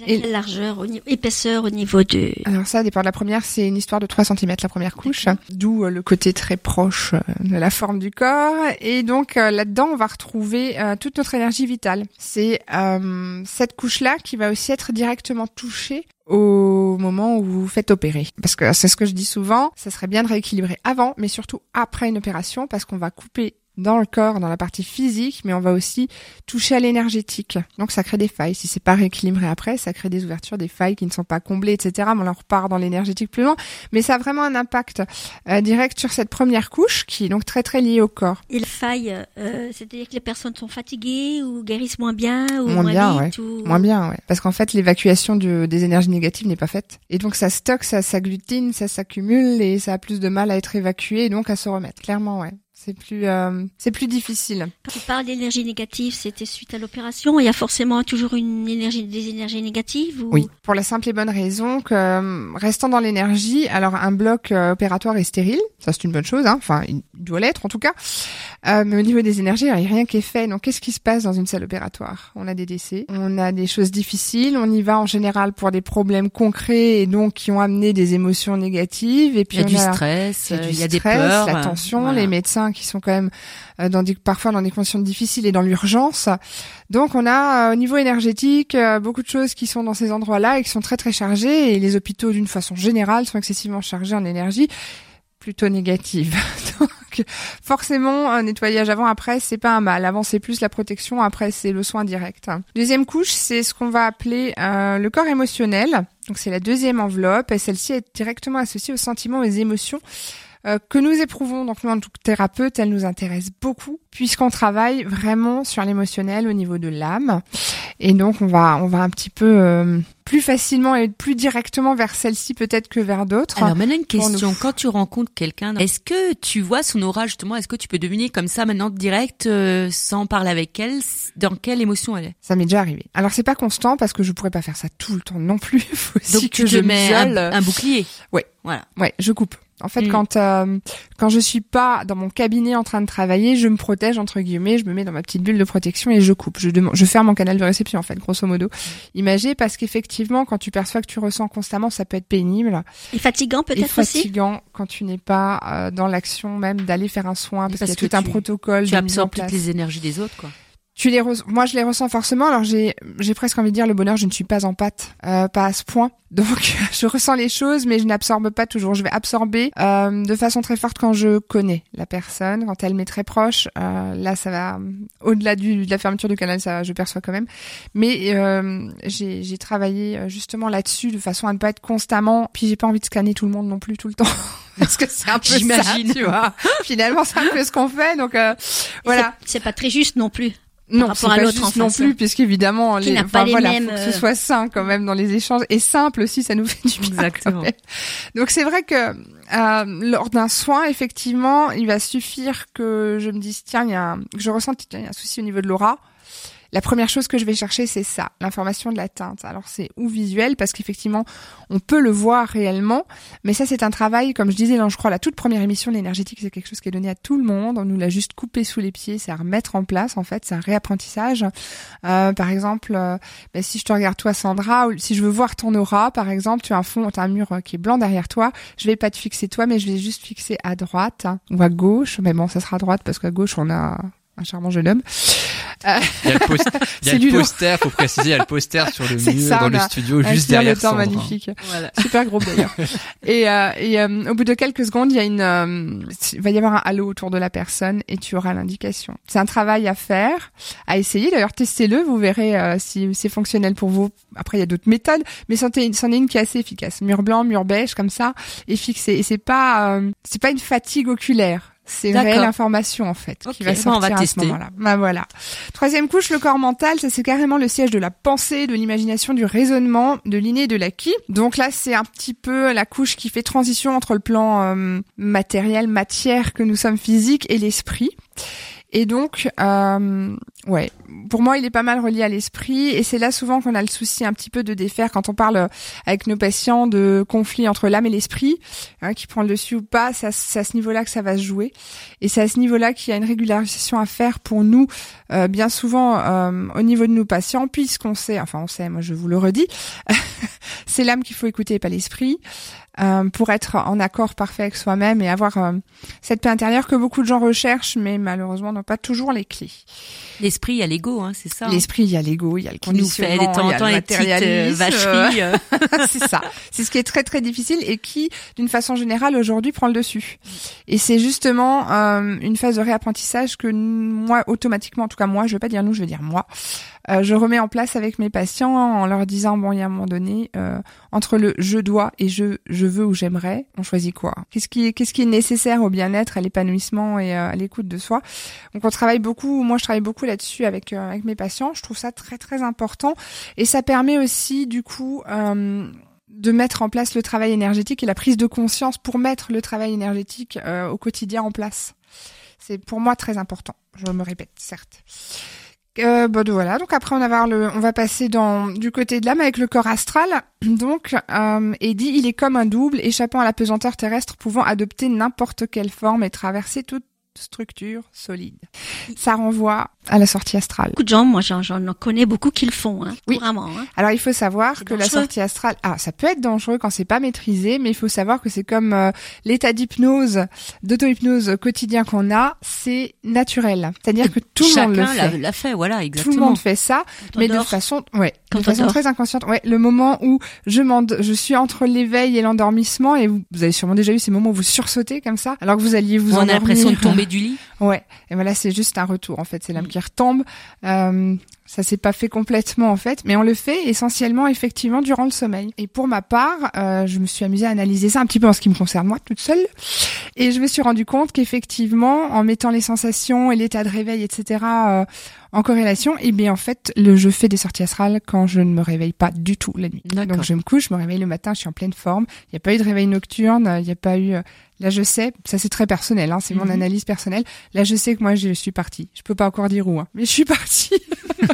Et la largeur, au niveau, épaisseur au niveau de... Alors ça dépend de la première, c'est une histoire de 3 cm la première couche, d'où euh, le côté très proche euh, la forme du corps. Et donc euh, là-dedans, on va retrouver euh, toute notre énergie vitale. C'est euh, cette couche-là qui va aussi être directement touchée au moment où vous faites opérer. Parce que c'est ce que je dis souvent, ça serait bien de rééquilibrer avant, mais surtout après une opération, parce qu'on va couper dans le corps, dans la partie physique, mais on va aussi toucher à l'énergétique. Donc ça crée des failles. Si c'est pas rééquilibré après, ça crée des ouvertures, des failles qui ne sont pas comblées, etc. Mais on en repart dans l'énergétique plus loin. Mais ça a vraiment un impact euh, direct sur cette première couche, qui est donc très très liée au corps. Et le faille, euh, c'est-à-dire que les personnes sont fatiguées ou guérissent moins bien ou Moins moins, bien, vite ou... Moins bien, ouais. Parce qu'en fait, l'évacuation de- des énergies négatives n'est pas faite. Et donc ça stocke, ça s'agglutine, ça s'accumule et ça a plus de mal à être évacué et donc à se remettre. Clairement, ouais. C'est plus, euh, c'est plus difficile. Quand tu parles d'énergie négative, c'était suite à l'opération. Il y a forcément toujours une énergie, des énergies négatives ou... Oui, pour la simple et bonne raison que euh, restant dans l'énergie, alors un bloc euh, opératoire est stérile, ça c'est une bonne chose, hein. enfin il doit l'être en tout cas, Euh, mais au niveau des énergies, il n'y a rien qui est fait. Donc qu'est-ce qui se passe dans une salle opératoire? On a des décès, on a des choses difficiles, on y va en général pour des problèmes concrets et donc qui ont amené des émotions négatives. Et puis Il y a du stress, il y a, du y a des stress, peurs. la tension, voilà. les médecins qui sont quand même euh, dans des, parfois dans des conditions difficiles et dans l'urgence. Donc on a euh, au niveau énergétique euh, beaucoup de choses qui sont dans ces endroits-là et qui sont très très chargées et les hôpitaux d'une façon générale sont excessivement chargés en énergie plutôt négative. Donc forcément un nettoyage avant après c'est pas un mal. Avant c'est plus la protection, après c'est le soin direct. Deuxième couche, c'est ce qu'on va appeler euh, le corps émotionnel. Donc c'est la deuxième enveloppe et celle-ci est directement associée aux sentiments, aux émotions euh, que nous éprouvons. Donc nous, en tant que thérapeute, elle nous intéresse beaucoup puisqu'on travaille vraiment sur l'émotionnel au niveau de l'âme. Et donc on va on va un petit peu euh, plus facilement et plus directement vers celle-ci peut-être que vers d'autres. Alors maintenant une question, nous. quand tu rencontres quelqu'un, est-ce que tu vois son aura justement Est-ce que tu peux deviner comme ça maintenant direct, euh, sans parler avec elle, dans quelle émotion elle est? Ça m'est déjà arrivé. Alors c'est pas constant parce que je pourrais pas faire ça tout le temps non plus. Faut aussi Donc que tu te je mets un, bouclier. Ouais. Voilà. Ouais, je coupe. En fait, Mm. quand euh, quand je suis pas dans mon cabinet en train de travailler, je me protège entre guillemets, je me mets dans ma petite bulle de protection et je coupe. Je demande, je ferme mon canal de réception en fait, grosso modo. Imagé parce qu'effectivement, quand tu perçois que tu ressens constamment, ça peut être pénible Et fatigant peut-être aussi fatigant quand tu n'es pas euh, dans l'action même d'aller faire un soin parce, Parce qu'il y a que tout un protocole. Tu absorbes toutes les énergies des autres, quoi. Tu les moi je les ressens forcément. Alors j'ai j'ai presque envie de dire le bonheur, je ne suis pas en pâte, euh, pas à ce point. Donc je ressens les choses, mais je n'absorbe pas toujours. Je vais absorber euh, de façon très forte quand je connais la personne, quand elle m'est très proche. Euh, là ça va au-delà du de la fermeture du canal, ça je perçois quand même. Mais euh, j'ai j'ai travaillé euh, justement là-dessus de façon à ne pas être constamment. Puis j'ai pas envie de scanner tout le monde non plus tout le temps. Parce que c'est un peu ça, tu vois. Finalement, c'est un peu ce qu'on fait. Donc euh, voilà. C'est pas très juste non plus. Non, rapport c'est à pas l'autre, non plus, puisqu'évidemment, les, n'a pas les voilà, mêmes, faut que euh, ce soit sain quand même dans les échanges et simple aussi, ça nous fait du bien. Exactement. Donc c'est vrai que euh, lors d'un soin, effectivement, il va suffire que je me dise tiens, il y a un, que je ressens qu'il y a un souci au niveau de l'aura. La première chose que je vais chercher, c'est ça, l'information de la teinte. Alors c'est ou visuel parce qu'effectivement, on peut le voir réellement, mais ça c'est un travail, comme je disais dans, je crois, la toute première émission, l'énergétique, c'est quelque chose qui est donné à tout le monde. On nous l'a juste coupé sous les pieds, c'est à remettre en place en fait, c'est un réapprentissage. Euh, par exemple, euh, ben, si je te regarde toi, Sandra, ou si je veux voir ton aura, par exemple, tu as un fond, tu as un mur euh, qui est blanc derrière toi, je vais pas te fixer toi, mais je vais juste fixer à droite hein, ou à gauche. Mais bon, ça sera à droite parce qu'à gauche on a un charmant jeune homme. Il y a le, post- il y a le poster, faut préciser, il y a le poster sur le mur ça, dans le a studio, un juste derrière Sandra. magnifique. Voilà. Super gros d'ailleurs. et euh, et euh, au bout de quelques secondes, il y a une, euh, il va y avoir un halo autour de la personne et tu auras l'indication. C'est un travail à faire, à essayer. D'ailleurs, testez-le, vous verrez euh, si c'est fonctionnel pour vous. Après, il y a d'autres méthodes, mais c'en est, c'en est une qui est assez efficace. Mur blanc, mur beige, comme ça, et fixé. Et c'est pas, euh, c'est pas une fatigue oculaire. C'est réelle information en fait qui va bon, on sortir va à tester. ce moment-là. Bah voilà. Troisième couche, le corps mental, ça c'est carrément le siège de la pensée, de l'imagination, du raisonnement, de l'inné et de l'acquis. Donc là, c'est un petit peu la couche qui fait transition entre le plan euh, matériel, matière que nous sommes physiques et l'esprit. Et donc, euh, ouais, pour moi, il est pas mal relié à l'esprit, et c'est là souvent qu'on a le souci un petit peu de défaire quand on parle avec nos patients de conflit entre l'âme et l'esprit, hein, qui prend le dessus ou pas. C'est à, c'est à ce niveau-là que ça va se jouer, et c'est à ce niveau-là qu'il y a une régularisation à faire pour nous, euh, bien souvent euh, au niveau de nos patients, puisqu'on sait, enfin on sait, moi je vous le redis, c'est l'âme qu'il faut écouter, et pas l'esprit. Euh, pour être en accord parfait avec soi-même et avoir euh, cette paix intérieure que beaucoup de gens recherchent, mais malheureusement n'ont pas toujours les clés. L'esprit, il y a l'ego, hein, c'est ça. hein. L'esprit, il y a l'ego, il y a le qui nous fait conditionnement, temps il y a temps le euh, matérialisme, euh. c'est ça. C'est ce qui est très très difficile et qui, d'une façon générale, aujourd'hui prend le dessus. Et c'est justement euh, une phase de réapprentissage que moi, automatiquement, en tout cas moi, je vais pas dire nous, je vais dire moi, euh, je remets en place avec mes patients en leur disant bon, il y a un moment donné, euh, entre le je dois et je je veux ou j'aimerais, on choisit quoi Qu'est-ce qui est qu'est-ce qui est nécessaire au bien-être, à l'épanouissement et euh, à l'écoute de soi? Donc on travaille beaucoup. Moi, je travaille beaucoup là-dessus avec euh, avec mes patients. Je trouve ça très très important et ça permet aussi du coup. De mettre en place le travail énergétique et la prise de conscience pour mettre le travail énergétique euh, au quotidien en place. C'est pour moi très important. Je me répète, certes. Euh, donc voilà. Donc après, on va le, on va passer dans du côté de l'âme avec le corps astral. Donc, euh, dit, il est comme un double, échappant à la pesanteur terrestre, pouvant adopter n'importe quelle forme et traverser toute structure solide. Ça renvoie à la sortie astrale. Beaucoup de gens, moi j'en, connais beaucoup qui le font, hein, Oui. couramment. Hein. Alors il faut savoir que la sortie astrale, ah ça peut être dangereux quand c'est pas maîtrisé, mais il faut savoir que c'est comme euh, l'état d'hypnose, d'auto-hypnose quotidien qu'on a, c'est naturel. C'est-à-dire que tout le monde le Chacun l'a, fait. fait, voilà, Tout exactement. le monde fait ça, Quand mais de façon, ouais, Quand de on façon très inconsciente. Ouais, le moment où je je suis entre l'éveil et l'endormissement, et vous, vous avez sûrement déjà eu ces moments où vous sursautez comme ça, alors que vous alliez vous on a l'impression de tomber du lit? Ouais, et voilà, c'est juste un retour en fait, c'est l'âme Mm. qui retombe. Euh, ça s'est pas fait complètement en fait, mais on le fait essentiellement effectivement durant le sommeil. Et pour ma part, euh, je me suis amusée à analyser ça un petit peu en ce qui me concerne moi toute seule, et je me suis rendu compte qu'effectivement, en mettant les sensations et l'état de réveil, etc. euh, en corrélation, et bien en fait, le je fais des sorties astrales quand je ne me réveille pas du tout la nuit. Donc je me couche, je me réveille le matin, je suis en pleine forme. Il n'y a pas eu de réveil nocturne, il n'y a pas eu. euh, Là, je sais, ça c'est très personnel, hein, c'est mon Mhm. analyse personnelle. Là, je sais que moi, je suis partie. Je peux pas encore dire où, hein, mais je suis partie.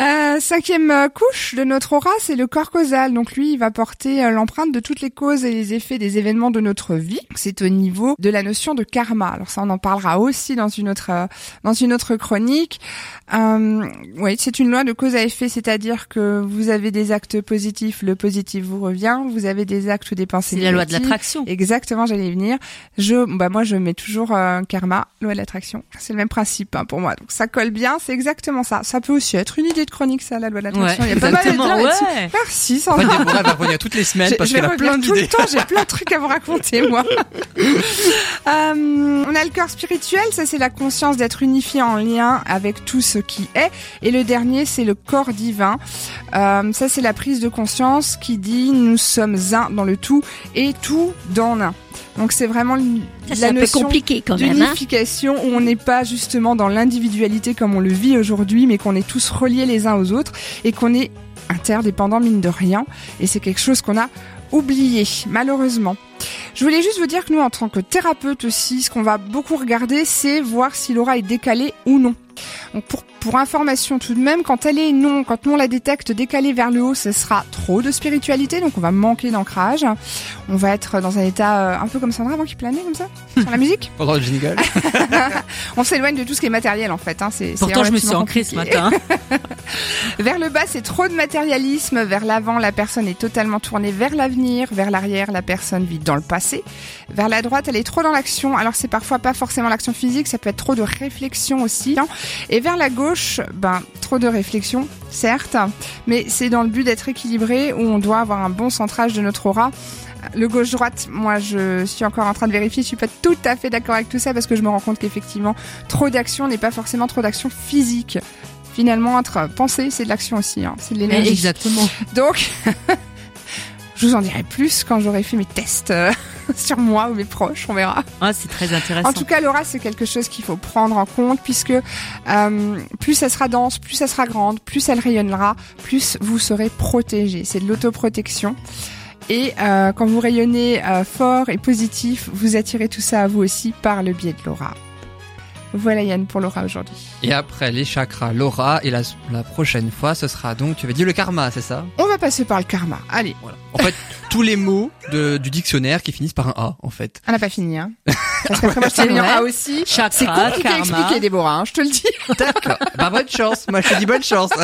Euh, cinquième euh, couche de notre aura, c'est le corps causal. Donc lui, il va porter euh, l'empreinte de toutes les causes et les effets des événements de notre vie. C'est au niveau de la notion de karma. Alors ça, on en parlera aussi dans une autre euh, dans une autre chronique. Euh, oui, c'est une loi de cause à effet, c'est-à-dire que vous avez des actes positifs, le positif vous revient. Vous avez des actes ou des pensées C'est la loi de l'attraction. Exactement, j'allais y venir. Je, bah moi, je mets toujours euh, karma, loi de l'attraction. C'est le même principe hein, pour moi. Donc ça colle bien, c'est exactement ça. Ça peut aussi être une idée de chronique, ça, la loi de l'attraction. Il y a pas mal de ouais. Merci, En fait, Sandra. Va revenir toutes les semaines Je, parce je vais qu'elle a plein revenir tout d'idées. le temps, j'ai plein de trucs à vous raconter, moi. Euh, on a le corps spirituel, ça c'est la conscience d'être unifié en lien avec tout ce qui est. Et le dernier, c'est le corps divin. Euh, ça c'est la prise de conscience qui dit nous sommes un dans le tout et tout dans l'un. Donc c'est vraiment Ça, la notion. Hein. d'unification où on n'est pas justement dans l'individualité comme on le vit aujourd'hui, mais qu'on est tous reliés les uns aux autres et qu'on est interdépendants mine de rien. Et c'est quelque chose qu'on a oublié, malheureusement. Je voulais juste vous dire que nous, en tant que thérapeute aussi, ce qu'on va beaucoup regarder, c'est voir si l'aura est décalée ou non. Donc pour, pour information tout de même, quand elle est non, quand nous on la détecte décalée vers le haut, ce sera trop de spiritualité, donc on va manquer d'ancrage. On va être dans un état euh, un peu comme Sandra avant qu'il planait comme ça, sur la musique. Pendant le jingle. On s'éloigne de tout ce qui est matériel en fait. Hein. C'est, c'est Pourtant, je me suis ancrée ce matin. Vers le bas, c'est trop de matérialisme. Vers l'avant, la personne est totalement tournée vers l'avenir. Vers l'arrière, la personne vit dans le passé. Vers la droite, elle est trop dans l'action. Alors c'est parfois pas forcément l'action physique, ça peut être trop de réflexion aussi. Et vers la gauche, ben trop de réflexion, certes, mais c'est dans le but d'être équilibré où on doit avoir un bon centrage de notre aura le gauche-droite, moi je suis encore en train de vérifier, je suis pas tout à fait d'accord avec tout ça parce que je me rends compte qu'effectivement, trop d'action n'est pas forcément trop d'action physique. Finalement, être pensée, c'est de l'action aussi, hein. c'est de l'énergie. Exactement. Donc, je vous en dirai plus quand j'aurai fait mes tests euh, sur moi ou mes proches, on verra. Ah, c'est très intéressant. En tout cas, l'aura, c'est quelque chose qu'il faut prendre en compte puisque euh, plus elle sera dense, plus elle sera grande, plus elle rayonnera, plus vous serez protégé. C'est de l'autoprotection. Et euh, quand vous rayonnez euh, fort et positif, vous attirez tout ça à vous aussi par le biais de l'aura. Voilà Yann pour l'aura aujourd'hui. Et après les chakras, l'aura, et la, la prochaine fois, ce sera donc, tu vas dire le karma, c'est ça? On va passer par le karma. Allez. Voilà. En fait, tous les mots de, du dictionnaire qui finissent par un A, en fait. On n'a pas fini, hein. Parce qu'après moi je termine en. A aussi. Chakra, C'est compliqué à karma. expliquer Déborah, hein, je te le dis. D'accord. bah bonne chance. Moi je te dis bonne chance.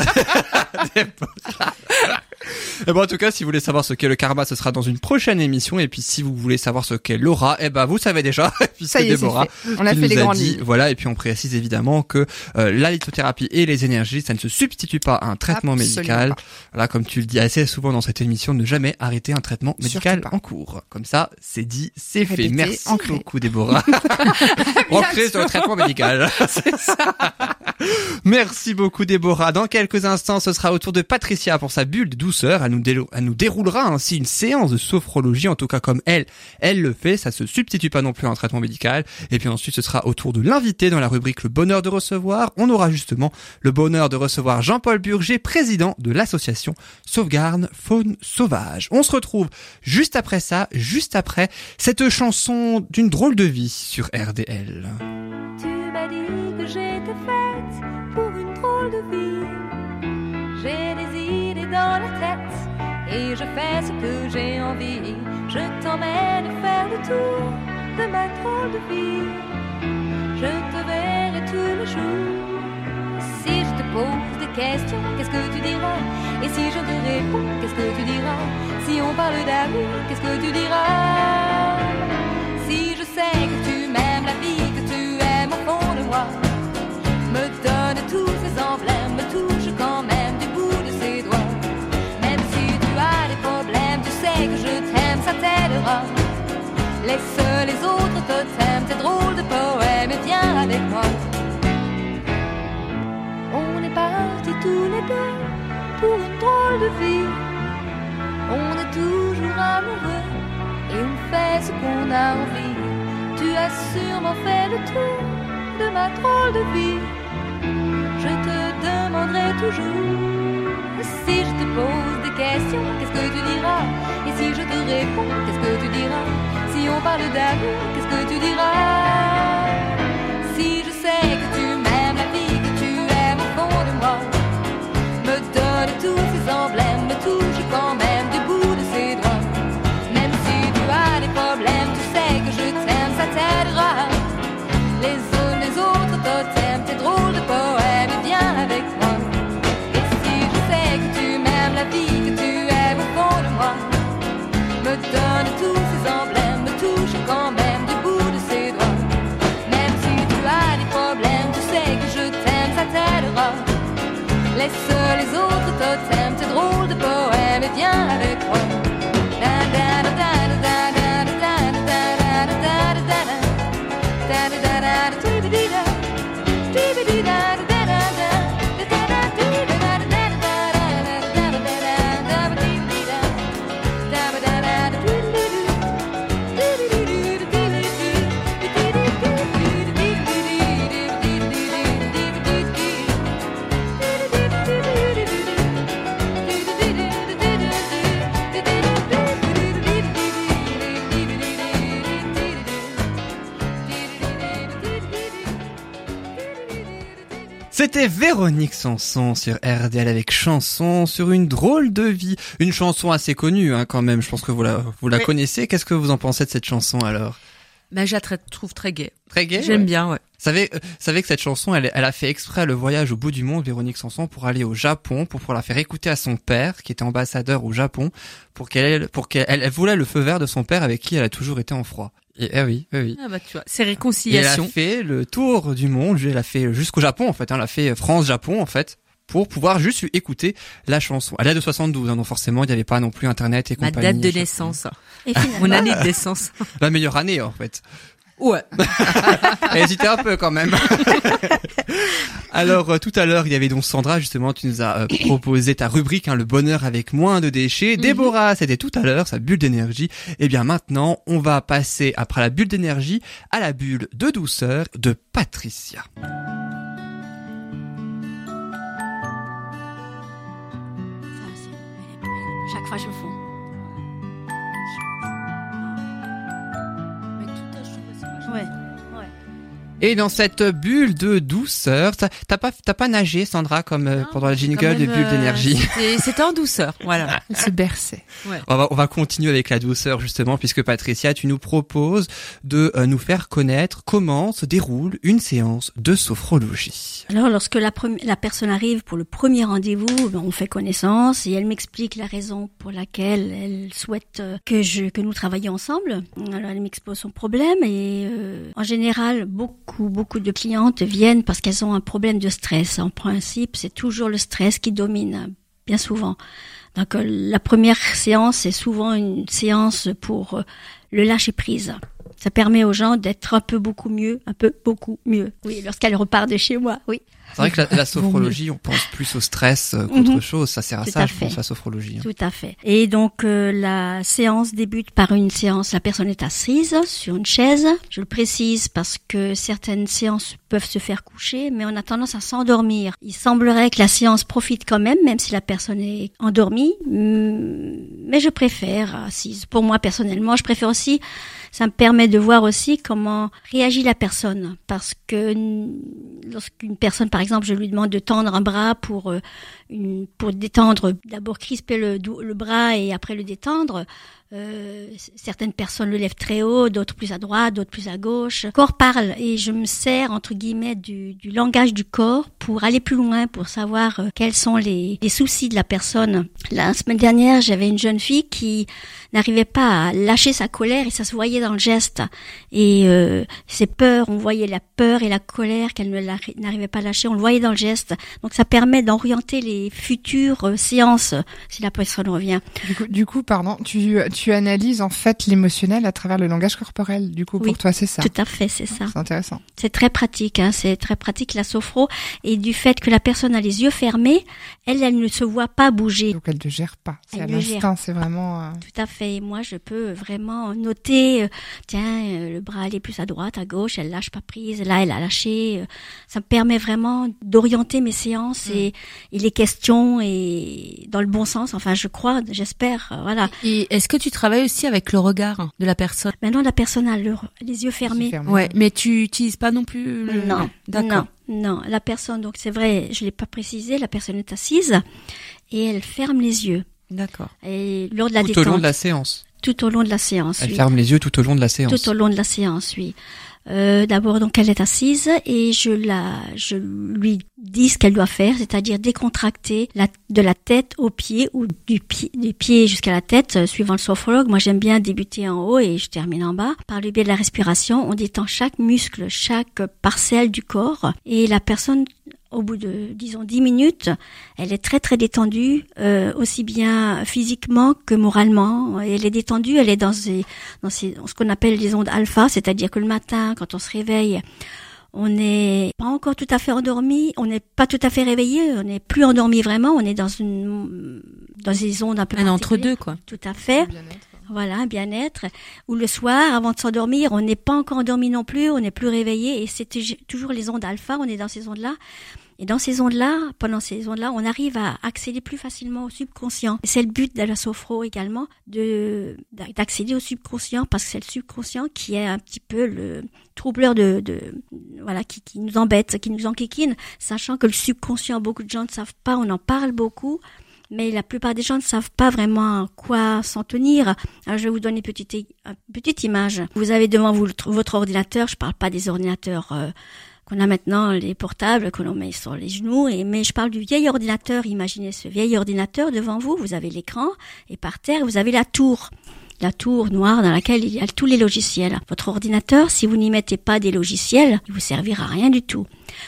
Et bon, en tout cas, si vous voulez savoir ce qu'est le karma, ce sera dans une prochaine émission. Et puis, si vous voulez savoir ce qu'est l'aura, eh ben, vous savez déjà, puisque Ça y est, c'est Déborah fait. On a fait les a grandes dit, lignes. Voilà, et puis on précise évidemment que euh, la lithothérapie et les énergies, ça ne se substitue pas à un traitement Absolument médical. Voilà, comme tu le dis assez souvent dans cette émission, ne jamais arrêter un traitement médical en cours. Comme ça, c'est dit, c'est fait. Merci ancré. beaucoup, Déborah. Ancré sur le traitement médical. Merci beaucoup Déborah. Dans quelques instants, ce sera au tour de Patricia pour sa bulle de douceur. Elle nous, déroulera ainsi une séance de sophrologie, en tout cas comme elle, elle le fait. Ça se substitue pas non plus à un traitement médical. Et puis ensuite, ce sera au tour de l'invité dans la rubrique Le bonheur de recevoir. On aura justement le bonheur de recevoir Jean-Paul Burger, président de l'association Sauvegarde Faune Sauvage. On se retrouve juste après ça, juste après cette chanson d'une drôle de vie sur RDL. Tu m'as dit que j'étais de vie. J'ai des idées dans la tête et je fais ce que j'ai envie. Je t'emmène faire le tour de ma drôle de vie. Je te verrai tous les jours. Si je te pose des questions, qu'est-ce que tu diras? Et si je te réponds, qu'est-ce que tu diras? Si on parle d'amour, qu'est-ce que tu diras? Si je sais que tu Laisse les autres totems, tes drôles de poèmes, et viens avec moi. On est partis tous les deux pour une drôle de vie. On est toujours amoureux et on fait ce qu'on a envie. Tu as sûrement fait le tour de ma drôle de vie. Je te demanderai toujours si je te pose des questions, qu'est-ce que tu diras? Si je te réponds, qu'est-ce que tu diras? Si on parle d'amour, qu'est-ce que tu diras? Si je sais hotel. C'était Véronique Sanson sur RDL avec chanson sur une drôle de vie. Une chanson assez connue hein, quand même, je pense que vous la, vous la Oui. connaissez. Qu'est-ce que vous en pensez de cette chanson alors? Ben, je la trouve très gaie. Très gay J'aime ouais. bien, ouais. savez, euh, savez que cette chanson, elle, elle a fait exprès le voyage au bout du monde, Véronique Sanson, pour aller au Japon, pour pouvoir la faire écouter à son père, qui était ambassadeur au Japon, pour qu'elle, pour qu'elle, elle voulait le feu vert de son père avec qui elle a toujours été en froid. Et, eh oui, eh oui. Ah bah tu vois, c'est Et elle a réconciliation. fait le tour du monde, elle a fait jusqu'au Japon en fait, hein, elle a fait France-Japon en fait, pour pouvoir juste écouter la chanson. Elle est de 72, hein, donc forcément il n'y avait pas non plus internet et Ma compagnie. date de naissance. Et Mon année de naissance. La meilleure année en fait. Ouais. Hésitait un peu quand même. Alors euh, tout à l'heure, il y avait donc Sandra justement, tu nous as euh, proposé ta rubrique hein, le bonheur avec moins de déchets. Déborah, c'était tout à l'heure sa bulle d'énergie. Et bien maintenant, on va passer après la bulle d'énergie à la bulle de douceur de Patricia. ça, c'est- chaque fois je fonds. Ouais. Et dans cette bulle de douceur, t'as pas t'as pas nagé Sandra comme euh, pendant la jingle de bulle euh, d'énergie. c'était- C'était en douceur, voilà. Elle se berçait. On va, on va continuer avec la douceur justement, puisque Patricia, tu nous proposes de euh, nous faire connaître comment se déroule une séance de sophrologie. Alors, lorsque la, premi- la personne arrive pour le premier rendez-vous, ben, on fait connaissance et elle m'explique la raison pour laquelle elle souhaite euh, que je que nous travaillions ensemble. Alors, elle m'expose son problème et euh, en général, beaucoup beaucoup de clientes viennent parce qu'elles ont un problème de stress. En principe, c'est toujours le stress qui domine, bien souvent. Donc, euh, la première séance est souvent une séance pour euh, le lâcher prise. Ça permet aux gens d'être un peu beaucoup mieux, un peu beaucoup mieux. Oui, lorsqu'elles repartent de chez moi, oui. C'est vrai que la, la sophrologie, on pense plus au stress euh, qu'autre Mhm. chose. Ça sert à Tout ça, à je pense, fait. la sophrologie. hein. Tout à fait. Et donc euh, la séance débute par une séance, la personne est assise sur une chaise. Je le précise parce que certaines séances peuvent se faire coucher, mais on a tendance à s'endormir. Il semblerait que la séance profite quand même, même si la personne est endormie. Hum, Mais je préfère assise. Pour moi personnellement, je préfère aussi. Ça me permet de voir aussi comment réagit la personne, parce que lorsqu'une personne, par exemple, je lui demande de tendre un bras pour euh, pour détendre, d'abord crisper le bras et après le détendre. Euh, certaines personnes le lèvent très haut, d'autres plus à droite, d'autres plus à gauche. Le corps parle et je me sers entre guillemets du, du langage du corps pour aller plus loin, pour savoir euh, quels sont les, les soucis de la personne. La semaine dernière, j'avais une jeune fille qui n'arrivait pas à lâcher sa colère et ça se voyait dans le geste. Et euh, ses peurs, on voyait la peur et la colère qu'elle n'arrivait pas à lâcher, on le voyait dans le geste. Donc ça permet d'orienter les futures euh, séances si la personne revient. Du coup, pardon, tu analyses en fait l'émotionnel à travers le langage corporel. Du coup, Oui, pour toi, c'est ça. Tout à fait, c'est ça. C'est intéressant. C'est très pratique, hein, c'est très pratique la sophro. Et du fait que la personne a les yeux fermés, elle, elle ne se voit pas bouger. Donc, elle ne gère pas. C'est Elle à ne gère. l'instant, c'est vraiment. euh, Tout à fait. Et Moi, je peux vraiment noter, euh, tiens, euh, le bras elle est plus à droite, à gauche, elle lâche pas prise, là, elle a lâché. Ça me permet vraiment d'orienter mes séances et, et les questions et dans le bon sens. Enfin, je crois, j'espère. euh, Voilà. Et est-ce que tu travailles aussi avec le regard de la personne Maintenant, la personne a le- les yeux fermés. fermé. Ouais, mais tu utilises pas non plus le... Non, D'accord. non, non. La personne, donc c'est vrai, je l'ai pas précisé, la personne est assise et elle ferme les yeux. D'accord. Et lors de la Tout au long de la séance. tout au long de la séance, Elle oui. ferme les yeux tout au long de la séance. Tout au long de la séance, oui. Euh, D'abord, donc, elle est assise et je la, je lui dis ce qu'elle doit faire, c'est-à-dire décontracter la, de la tête aux pieds ou du pied, du pied jusqu'à la tête, euh, suivant le sophrologue. Moi, j'aime bien débuter en haut et je termine en bas. Par le biais de la respiration, on détend chaque muscle, chaque parcelle du corps et la personne au bout de, disons, 10 minutes, elle est très très détendue, euh, aussi bien physiquement que moralement. Elle est détendue, elle est dans, ces, dans ces, ce qu'on appelle les ondes alpha, c'est-à-dire que le matin, quand on se réveille, on n'est pas encore tout à fait endormi, on n'est pas tout à fait réveillé, on n'est plus endormi vraiment, on est dans une dans des ondes un peu Un entre deux, quoi. Tout à fait. Voilà, un bien-être. Ou le soir, avant de s'endormir, on n'est pas encore endormi non plus, on n'est plus réveillé, et c'est tou- toujours les ondes alpha, on est dans ces ondes-là. Et dans ces ondes-là, pendant ces ondes-là, on arrive à accéder plus facilement au subconscient. C'est le but de la sophro également, de d'accéder au subconscient, parce que c'est le subconscient qui est un petit peu le troubleur de, de voilà, qui, qui nous embête, qui nous enquiquine, sachant que le subconscient, beaucoup de gens ne savent pas, on en parle beaucoup. Mais la plupart des gens ne savent pas vraiment à quoi s'en tenir. Alors, je vais vous donner une petite, une petite image. Vous avez devant vous votre ordinateur. Je parle pas des ordinateurs euh, qu'on a maintenant, les portables que l'on met sur les genoux. Mais je parle du vieil ordinateur. Imaginez ce vieil ordinateur devant vous. Vous avez l'écran et par terre, vous avez la tour la tour noire dans laquelle il y a tous les logiciels. Votre ordinateur, si vous n'y mettez pas des logiciels, il vous servira à rien du tout.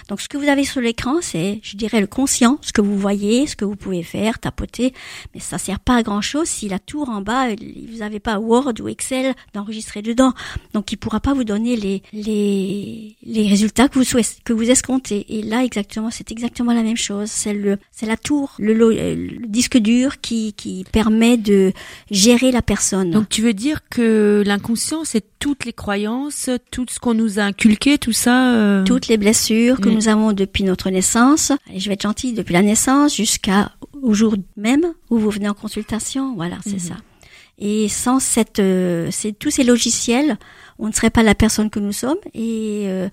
Donc ce que vous avez sur l'écran, c'est, je dirais, le conscient, ce que vous voyez, ce que vous pouvez faire, tapoter, mais ça sert pas à grand chose si la tour en bas, vous n'avez pas Word ou Excel d'enregistrer dedans. Donc il pourra pas vous donner les, les, les résultats que vous souhaitez, que vous escomptez. Et là, exactement, c'est exactement la même chose. C'est le, c'est la tour, le, le, disque dur qui, qui permet de gérer la personne. Donc tu veux dire que l'inconscient, c'est toutes les croyances, tout ce qu'on nous a inculqué, tout ça euh... Toutes les blessures que mm. nous avons depuis notre naissance, et je vais être gentille, depuis la naissance jusqu'à au jour même où vous venez en consultation, voilà, c'est mm-hmm. ça. Et sans cette, euh, c'est tous ces logiciels, on ne serait pas la personne que nous sommes, et euh,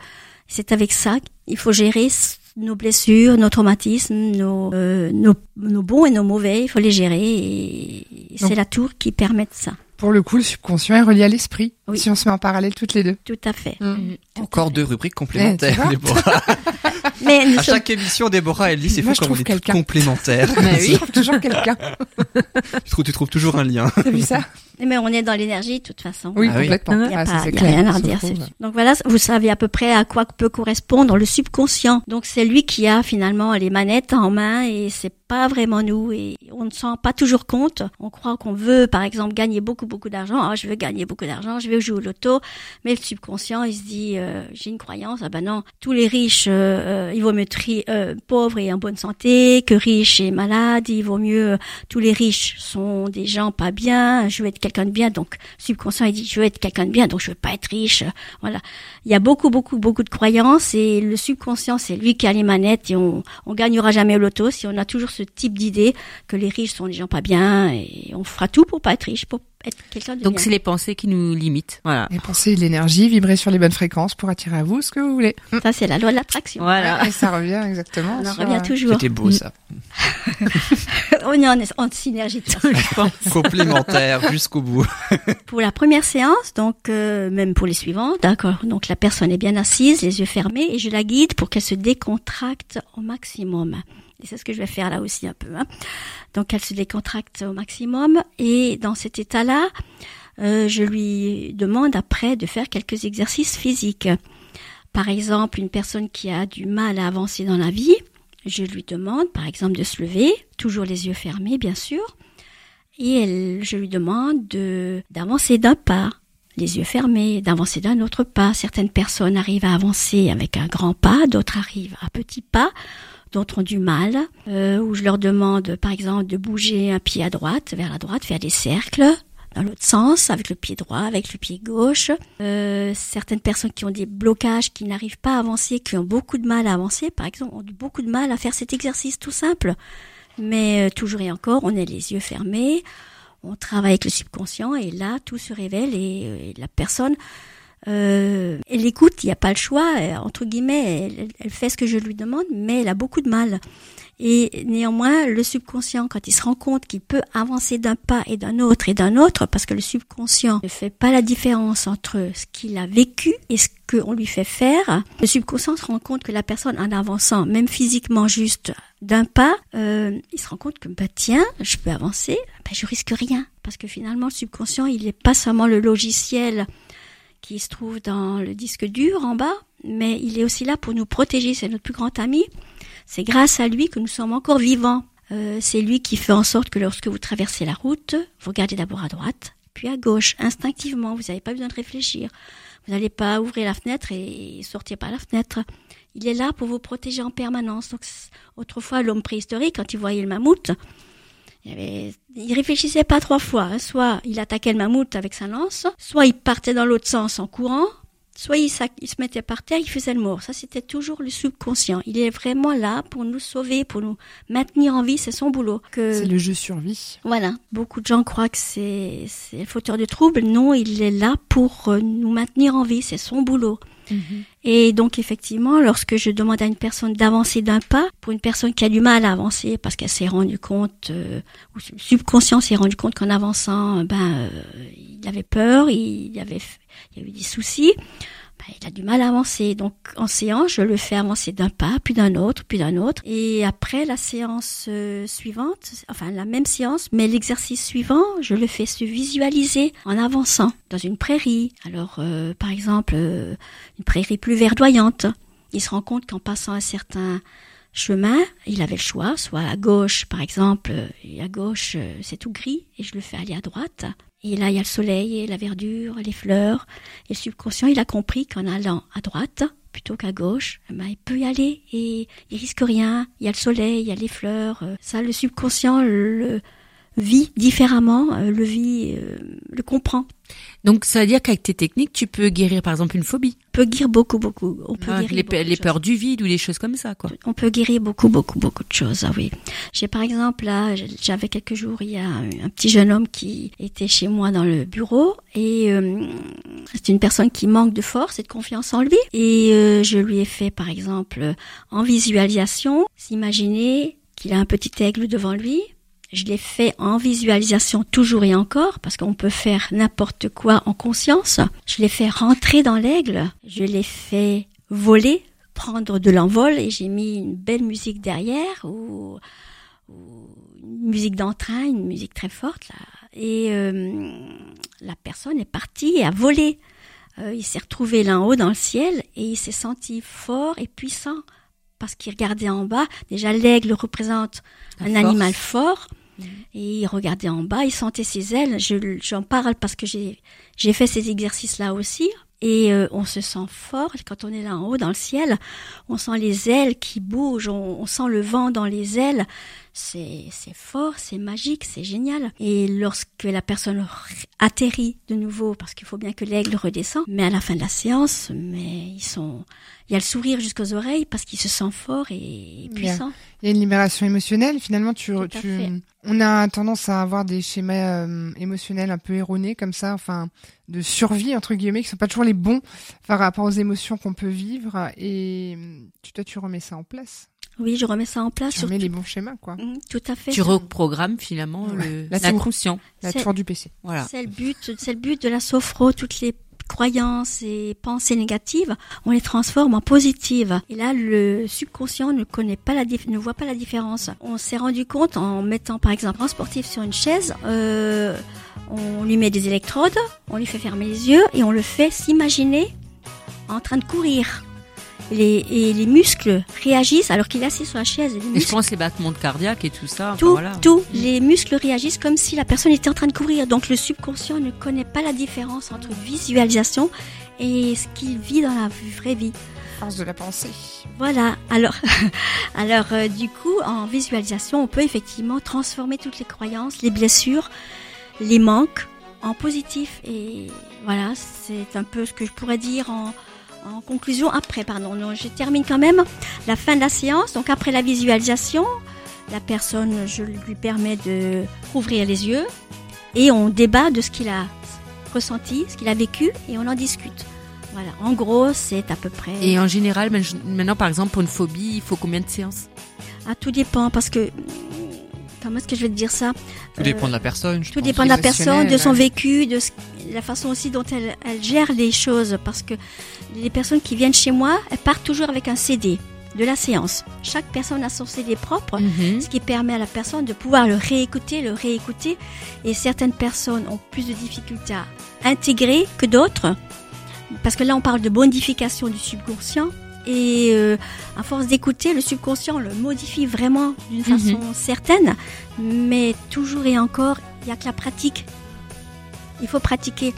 c'est avec ça qu'il faut gérer nos blessures, nos traumatismes, nos, euh, nos, nos, bons et nos mauvais, il faut les gérer, et c'est la tour qui permet de ça. Pour le coup, le subconscient est relié à l'esprit, oui. si on se met en parallèle toutes les deux. Tout à fait. Mmh. Encore deux rubriques complémentaires, Déborah. Mais à sommes... chaque émission, Déborah, elle dit c'est fou comme on est toutes complémentaires. Mais oui. toujours quelqu'un. tu, trouves, tu trouves toujours un lien. T'as vu ça? Mais on est dans l'énergie, de toute façon. Oui, ah complètement. Il n'y a, ah, pas, y a rien à dire. Donc voilà, vous savez à peu près à quoi peut correspondre le subconscient. Donc c'est lui qui a finalement les manettes en main et c'est pas vraiment nous et on ne s'en rend pas toujours compte. On croit qu'on veut, par exemple, gagner beaucoup, beaucoup d'argent. Ah, je veux gagner beaucoup d'argent, je vais jouer au loto. Mais le subconscient, il se dit, euh, j'ai une croyance, ah ben non, tous les riches, euh, il vaut mieux euh, pauvre et en bonne santé que riche et malade. Il vaut mieux, tous les riches sont des gens pas bien. Je veux être quelqu'un de bien. Donc, subconscient, il dit, je veux être quelqu'un de bien, donc je veux pas être riche. Voilà. Il y a beaucoup, beaucoup, beaucoup de croyances et le subconscient, c'est lui qui a les manettes et on, on gagnera jamais au loto si on a toujours ce type d'idée que les riches sont des gens pas bien et on fera tout pour pas être riche, être quelqu'un de Donc c'est les pensées qui nous limitent. Voilà. Les pensées, l'énergie, vibrer sur les bonnes fréquences pour attirer à vous ce que vous voulez. Ça c'est la loi de l'attraction. Voilà. Et ça revient exactement. On revient toujours. C'était beau ça. on est en, en synergie. Complémentaire jusqu'au bout. pour la première séance, donc euh, même pour les suivantes, d'accord. Donc la personne est bien assise, les yeux fermés, et je la guide pour qu'elle se décontracte au maximum. Et c'est ce que je vais faire là aussi un peu. Hein. Donc elle se décontracte au maximum et dans cet état-là, euh, je lui demande après de faire quelques exercices physiques. Par exemple, une personne qui a du mal à avancer dans la vie, je lui demande par exemple de se lever, toujours les yeux fermés bien sûr, et je lui demande de d'avancer d'un pas, les yeux fermés, d'avancer d'un autre pas. Certaines personnes arrivent à avancer avec un grand pas, d'autres arrivent à petit pas d'autres ont du mal, euh, où je leur demande par exemple de bouger un pied à droite, vers la droite, faire des cercles dans l'autre sens, avec le pied droit, avec le pied gauche. Euh, certaines personnes qui ont des blocages, qui n'arrivent pas à avancer, qui ont beaucoup de mal à avancer, par exemple, ont beaucoup de mal à faire cet exercice tout simple. Mais euh, toujours et encore, on a les yeux fermés, on travaille avec le subconscient et là, tout se révèle et, et la personne euh, elle écoute, il n'y a pas le choix, euh, entre guillemets, elle, fait ce que je lui demande, mais elle a beaucoup de mal. Et néanmoins, le subconscient, quand il se rend compte qu'il peut avancer d'un pas et d'un autre et d'un autre, parce que le subconscient ne fait pas la différence entre ce qu'il a vécu et ce qu'on lui fait faire, le subconscient se rend compte que la personne, en avançant, même physiquement juste d'un pas, euh, il se rend compte que, bah tiens, je peux avancer, bah, je risque rien. Parce que finalement, le subconscient, il n'est pas seulement le logiciel qui se trouve dans le disque dur en bas, mais il est aussi là pour nous protéger, c'est notre plus grand ami. C'est grâce à lui que nous sommes encore vivants. Euh, c'est lui qui fait en sorte que lorsque vous traversez la route, vous regardez d'abord à droite, puis à gauche, instinctivement, vous n'avez pas besoin de réfléchir. Vous n'allez pas ouvrir la fenêtre et sortir par la fenêtre. Il est là pour vous protéger en permanence. Donc, autrefois, l'homme préhistorique, quand il voyait le mammouth, il, avait, il réfléchissait pas trois fois. Hein. Soit il attaquait le mammouth avec sa lance, soit il partait dans l'autre sens en courant, soit il, il, se mettait par terre, il faisait le mort. Ça, c'était toujours le subconscient. Il est vraiment là pour nous sauver, pour nous maintenir en vie. C'est son boulot. Que... C'est le jeu survie. Voilà. Beaucoup de gens croient que c'est, c'est fauteur de troubles. Non, il est là pour euh, nous maintenir en vie. C'est son boulot. Et donc effectivement, lorsque je demande à une personne d'avancer d'un pas, pour une personne qui a du mal à avancer parce qu'elle s'est rendue compte, euh, ou subconscient s'est rendu compte qu'en avançant, ben euh, il avait peur, il avait, il y a eu des soucis. Ben, il a du mal à avancer. Donc en séance, je le fais avancer d'un pas, puis d'un autre, puis d'un autre. Et après la séance euh, suivante, enfin la même séance, mais l'exercice suivant, je le fais se visualiser en avançant dans une prairie. Alors euh, par exemple, euh, une prairie plus verdoyante. Il se rend compte qu'en passant un certain chemin, il avait le choix, soit à gauche par exemple, et à gauche c'est tout gris, et je le fais aller à droite. Et là, il y a le soleil et la verdure, les fleurs. Et le subconscient, il a compris qu'en allant à droite plutôt qu'à gauche, eh ben, il peut y aller et il risque rien. Il y a le soleil, il y a les fleurs. euh, Ça, le subconscient le vit différemment, euh, le vit, euh, le comprend. Donc ça veut dire qu'avec tes techniques, tu peux guérir par exemple une phobie, On peut guérir beaucoup, beaucoup. On peut Ah, guérir les, beaucoup les peurs du vide ou des choses comme ça, quoi. On peut guérir beaucoup, beaucoup, beaucoup de choses, ah oui. J'ai par exemple, là, j'avais quelques jours, il y a un, un petit jeune homme qui était chez moi dans le bureau et euh, c'est une personne qui manque de force et de confiance en lui. Et euh, je lui ai fait, par exemple, euh, en visualisation, s'imaginer qu'il a un petit aigle devant lui. Je l'ai fait en visualisation toujours et encore, parce qu'on peut faire n'importe quoi en conscience. Je l'ai fait rentrer dans l'aigle. Je l'ai fait voler prendre de l'envol et j'ai mis une belle musique derrière ou, ou une musique d'entrain, une musique très forte là. Et euh, la personne est partie et a volé. Euh, il s'est retrouvé là en haut dans le ciel et il s'est senti fort et puissant parce qu'il regardait en bas. Déjà l'aigle représente La un force. animal fort. Et il regardait en bas, il sentait ses ailes. Je- J'en parle parce que j'ai j'ai fait ces exercices-là aussi. Et euh, on se sent fort quand on est là en haut dans le ciel. On sent les ailes qui bougent, on, on sent le vent dans les ailes. C'est fort, c'est magique, c'est génial. Et lorsque la personne atterrit de nouveau, parce qu'il faut bien que l'aigle redescend, mais à la fin de la séance, mais ils sont, il y a le sourire jusqu'aux oreilles parce qu'il se sent fort et Bien. puissant. Il y a une libération émotionnelle. Finalement, tu, on a tendance à avoir des schémas euh, émotionnels un peu erronés comme ça, enfin, de survie entre guillemets, qui sont pas toujours les bons par rapport aux émotions qu'on peut vivre. Et tu, toi, tu remets ça en place. Oui, je remets ça en place. Tu remets les bons schémas, quoi. Mhm, Tout à fait. Tu reprogrammes finalement Ouais. le La tour. l'inconscient. La tour du PC. Voilà. C'est le but, c'est le but de la sophro. Toutes les croyances et pensées négatives, on les transforme en positives. Et là, le subconscient ne connaît pas la dif- ne voit pas la différence. On s'est rendu compte en mettant par exemple un sportif sur une chaise, euh, on lui met des électrodes, on lui fait fermer les yeux et on le fait s'imaginer en train de courir. Les, et les muscles réagissent alors qu'il est assis sur la chaise. Les Et je muscles pense les battements de cardiaque et tout ça. enfin, tout, voilà. tout, les muscles réagissent comme si la personne était en train de courir. Donc le subconscient ne connaît pas la différence entre visualisation et ce qu'il vit dans la vraie vie. Force de la pensée. Voilà. Alors, alors euh, du coup, en visualisation, on peut effectivement transformer toutes les croyances, les blessures, les manques en positif. Et voilà, c'est un peu ce que je pourrais dire en, en conclusion. Après, pardon, non, je termine quand même la fin de la séance. Donc après la visualisation, la personne, je lui permets de rouvrir les yeux et on débat de ce qu'il a ressenti, ce qu'il a vécu et on en discute. Voilà, en gros, c'est à peu près. Et en général, maintenant par exemple pour une phobie, il faut combien de séances? Ah, tout dépend parce que comment est-ce que je vais te dire ça Tout dépend de la personne. je Tout dépend de la personne, de son vécu, de ce- la façon aussi dont elle, elle gère les choses. Parce que les personnes qui viennent chez moi, elles partent toujours avec un CD de la séance. Chaque personne a son CD propre. Mhm. Ce qui permet à la personne de pouvoir le réécouter, le réécouter. Et certaines personnes ont plus de difficultés à intégrer que d'autres. Parce que là, on parle de modification du subconscient. Et euh, à force d'écouter, le subconscient le modifie vraiment d'une Mhm. façon certaine. Mais toujours et encore, il n'y a que la pratique. Il faut pratiquer.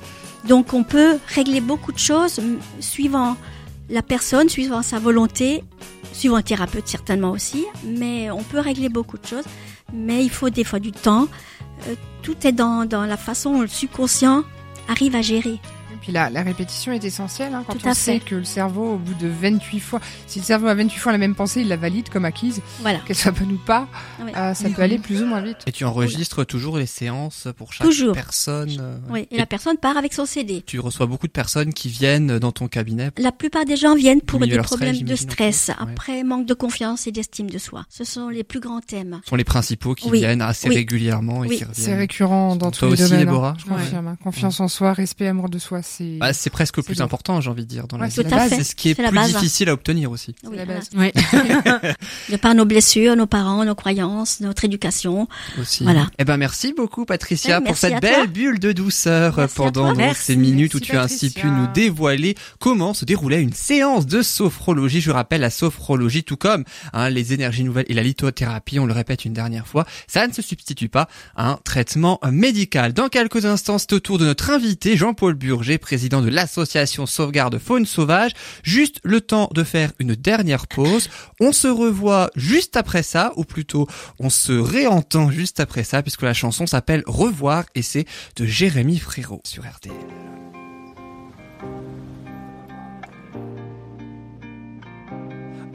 Donc on peut régler beaucoup de choses suivant la personne, suivant sa volonté, suivant le thérapeute certainement aussi. Mais on peut régler beaucoup de choses. Mais il faut des fois du temps. Euh, tout est dans, dans la façon dont le subconscient arrive à gérer. Puis la, la répétition est essentielle hein, quand Tout on sait fait. que le cerveau, au bout de 28 fois, si le cerveau a 28 fois la même pensée, il la valide comme acquise, Voilà. qu'elle soit bonne ou pas, Oui. euh, ça peut aller plus ou moins vite. Et tu enregistres toujours les séances pour chaque Toujours. personne. euh, Oui. Et, Et la personne part avec son CD. Tu reçois beaucoup de personnes qui viennent dans ton cabinet. La plupart des gens viennent pour des stress, problèmes de stress, ouais. après manque de confiance et d'estime de soi. Ce sont les plus grands thèmes. Ce sont les principaux qui Oui. viennent assez Oui. régulièrement et C'est récurrent dans tous les aussi, domaines. hein. Déborah Je confirme. hein. Confiance en soi, respect, amour de soi, c'est Bah, c'est presque plus important, j'ai envie de dire, dans la Ouais, vie. c'est Tout la à base. C'est ce qui est la plus base. difficile à obtenir aussi. Oui, la voilà. base. Ouais. De par nos blessures, nos parents, nos croyances, notre éducation. aussi. Voilà. Eh ben merci beaucoup Patricia Eh, pour cette belle toi. bulle de douceur Merci pendant Merci. ces minutes où Merci, tu as ainsi pu nous dévoiler comment se déroulait une séance de sophrologie. Je rappelle la sophrologie tout comme hein, les énergies nouvelles et la lithothérapie, on le répète une dernière fois, ça ne se substitue pas à un traitement médical. Dans quelques instants, c'est au tour de notre invité Jean-Paul Burger, président de l'association Sauvegarde Faune Sauvage. Juste le temps de faire une dernière pause. On se revoit juste après ça, ou plutôt on se réentend juste après ça, puisque la chanson s'appelle Revoir et c'est de Jérémy Frérot sur RTL.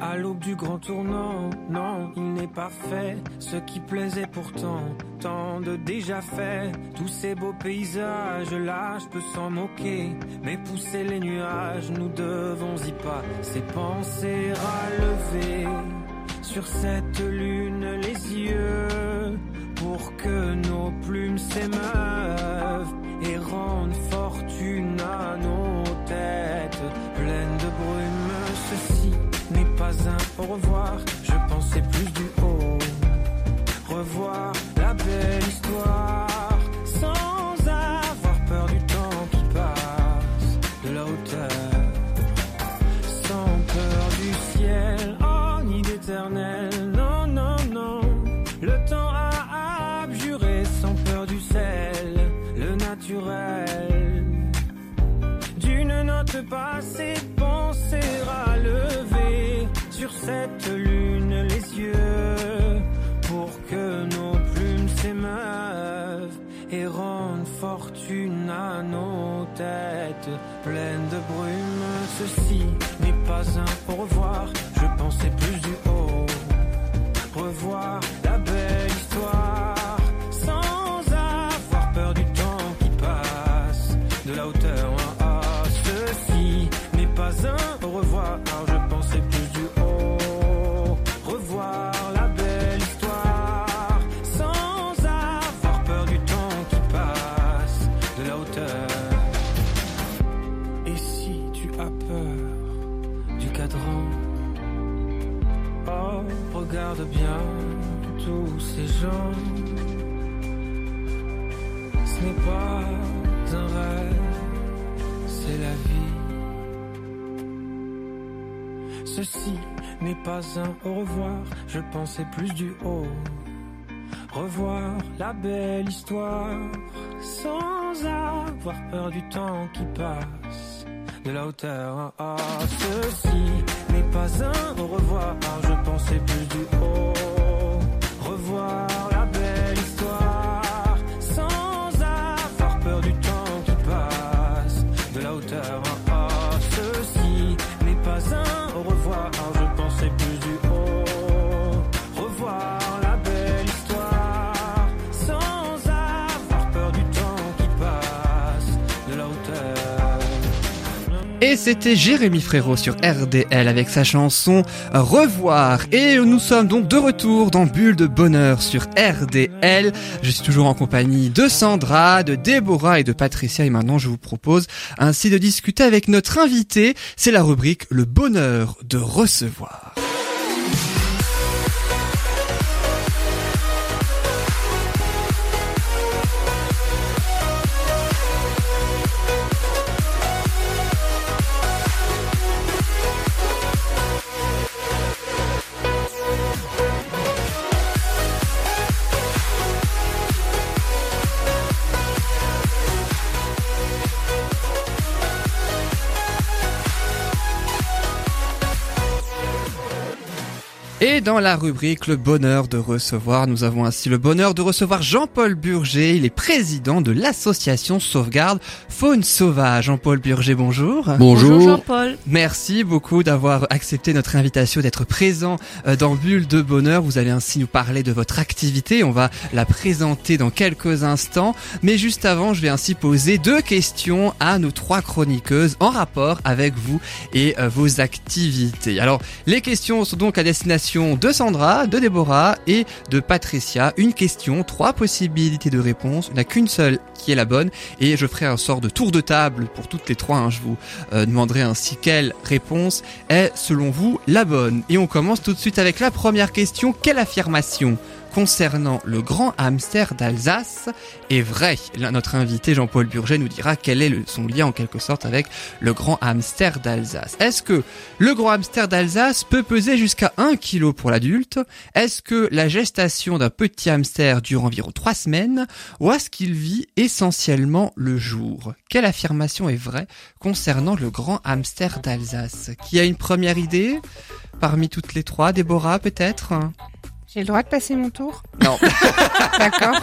À l'aube du grand tournant, non, il n'est pas fait ce qui plaisait pourtant, tant de déjà fait. Tous ces beaux paysages là, je peux s'en moquer, mais pousser les nuages, nous devons y pas. Ces pensées relever sur cette lune les yeux, pour que nos plumes s'émeuvent et rendent fortune à nos têtes pas un au revoir, je pensais plus du haut. Revoir la belle têtes pleines de brume. Ceci n'est pas un au revoir, pas un au revoir, je pensais plus du haut. Revoir la belle histoire sans avoir peur du temps qui passe de la hauteur. Ah, ceci n'est pas un au revoir, je pensais plus du haut. Et c'était Jérémy Frérot sur RDL avec sa chanson Revoir. Et nous sommes donc de retour dans Bulle de Bonheur sur RDL. Je suis toujours en compagnie de Sandra, de Déborah et de Patricia. Et maintenant, je vous propose ainsi de discuter avec notre invité. C'est la rubrique Le bonheur de recevoir. Et dans la rubrique Le bonheur de recevoir, nous avons ainsi le bonheur de recevoir Jean-Paul Burger. Il est président de l'association Sauvegarde Faune Sauvage. Jean-Paul Burger, bonjour. Bonjour Jean-Paul. Merci beaucoup d'avoir accepté notre invitation, d'être présent euh, dans Bulle de Bonheur. Vous allez ainsi nous parler de votre activité. On va la présenter dans quelques instants. Mais juste avant, je vais ainsi poser deux questions à nos trois chroniqueuses en rapport avec vous et euh, vos activités. Alors, les questions sont donc à destination de Sandra, de Déborah et de Patricia. Une question, trois possibilités de réponse. Il n'y a qu'une seule qui est la bonne et je ferai un sort de tour de table pour toutes les trois. hein. Je vous euh, demanderai ainsi quelle réponse est selon vous la bonne. Et on commence tout de suite avec la première question. Quelle affirmation concernant le grand hamster d'Alsace est vraie Là, Notre invité Jean-Paul Burget nous dira quel est son lien en quelque sorte avec le grand hamster d'Alsace. Est-ce que le grand hamster d'Alsace peut peser jusqu'à 1 kg pour l'adulte? Est-ce que la gestation d'un petit hamster dure environ 3 semaines? Ou est-ce qu'il vit essentiellement le jour? Quelle affirmation est vraie concernant le grand hamster d'Alsace Qui a une première idée? Parmi toutes les trois, Déborah peut-être? J'ai le droit de passer mon tour Non, D'accord.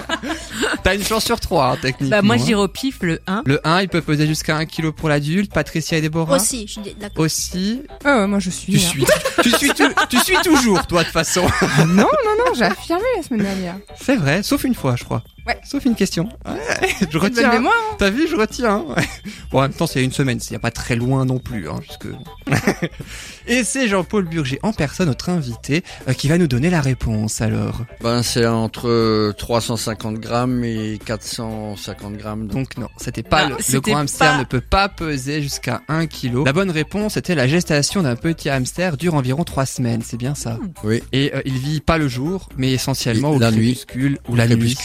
t'as une chance sur trois hein, techniquement. Bah moi hein. j'irai au pif le 1. Le 1, il peut peser jusqu'à 1 kg pour l'adulte. Patricia et Déborah Aussi, je suis d'accord. Aussi. Oh, ouais, moi je suis. Tu là. suis, tu suis, tu, tu suis toujours, toi, de toute façon. Ah, non, non, non, j'ai affirmé la semaine dernière. C'est vrai, sauf une fois, je crois. Ouais. Sauf une question. Ouais, je retiens. hein. T'as vu, je retiens. ouais. Bon, en même temps, c'est il y a une semaine, il n'y a pas très loin non plus, hein, puisque. Et c'est Jean-Paul Burger en personne, notre invité, euh, qui va nous donner la réponse. Alors, Ben, c'est entre euh, 350 grammes et 450 grammes. Donc, donc non, c'était pas Non, le, le grand hamster pas- ne peut pas peser jusqu'à 1 kg. La bonne réponse était la gestation d'un petit hamster dure environ 3 semaines, c'est bien ça? oui. Et euh, il vit pas le jour, mais essentiellement Et au la nuit. crépuscule ou la nuit.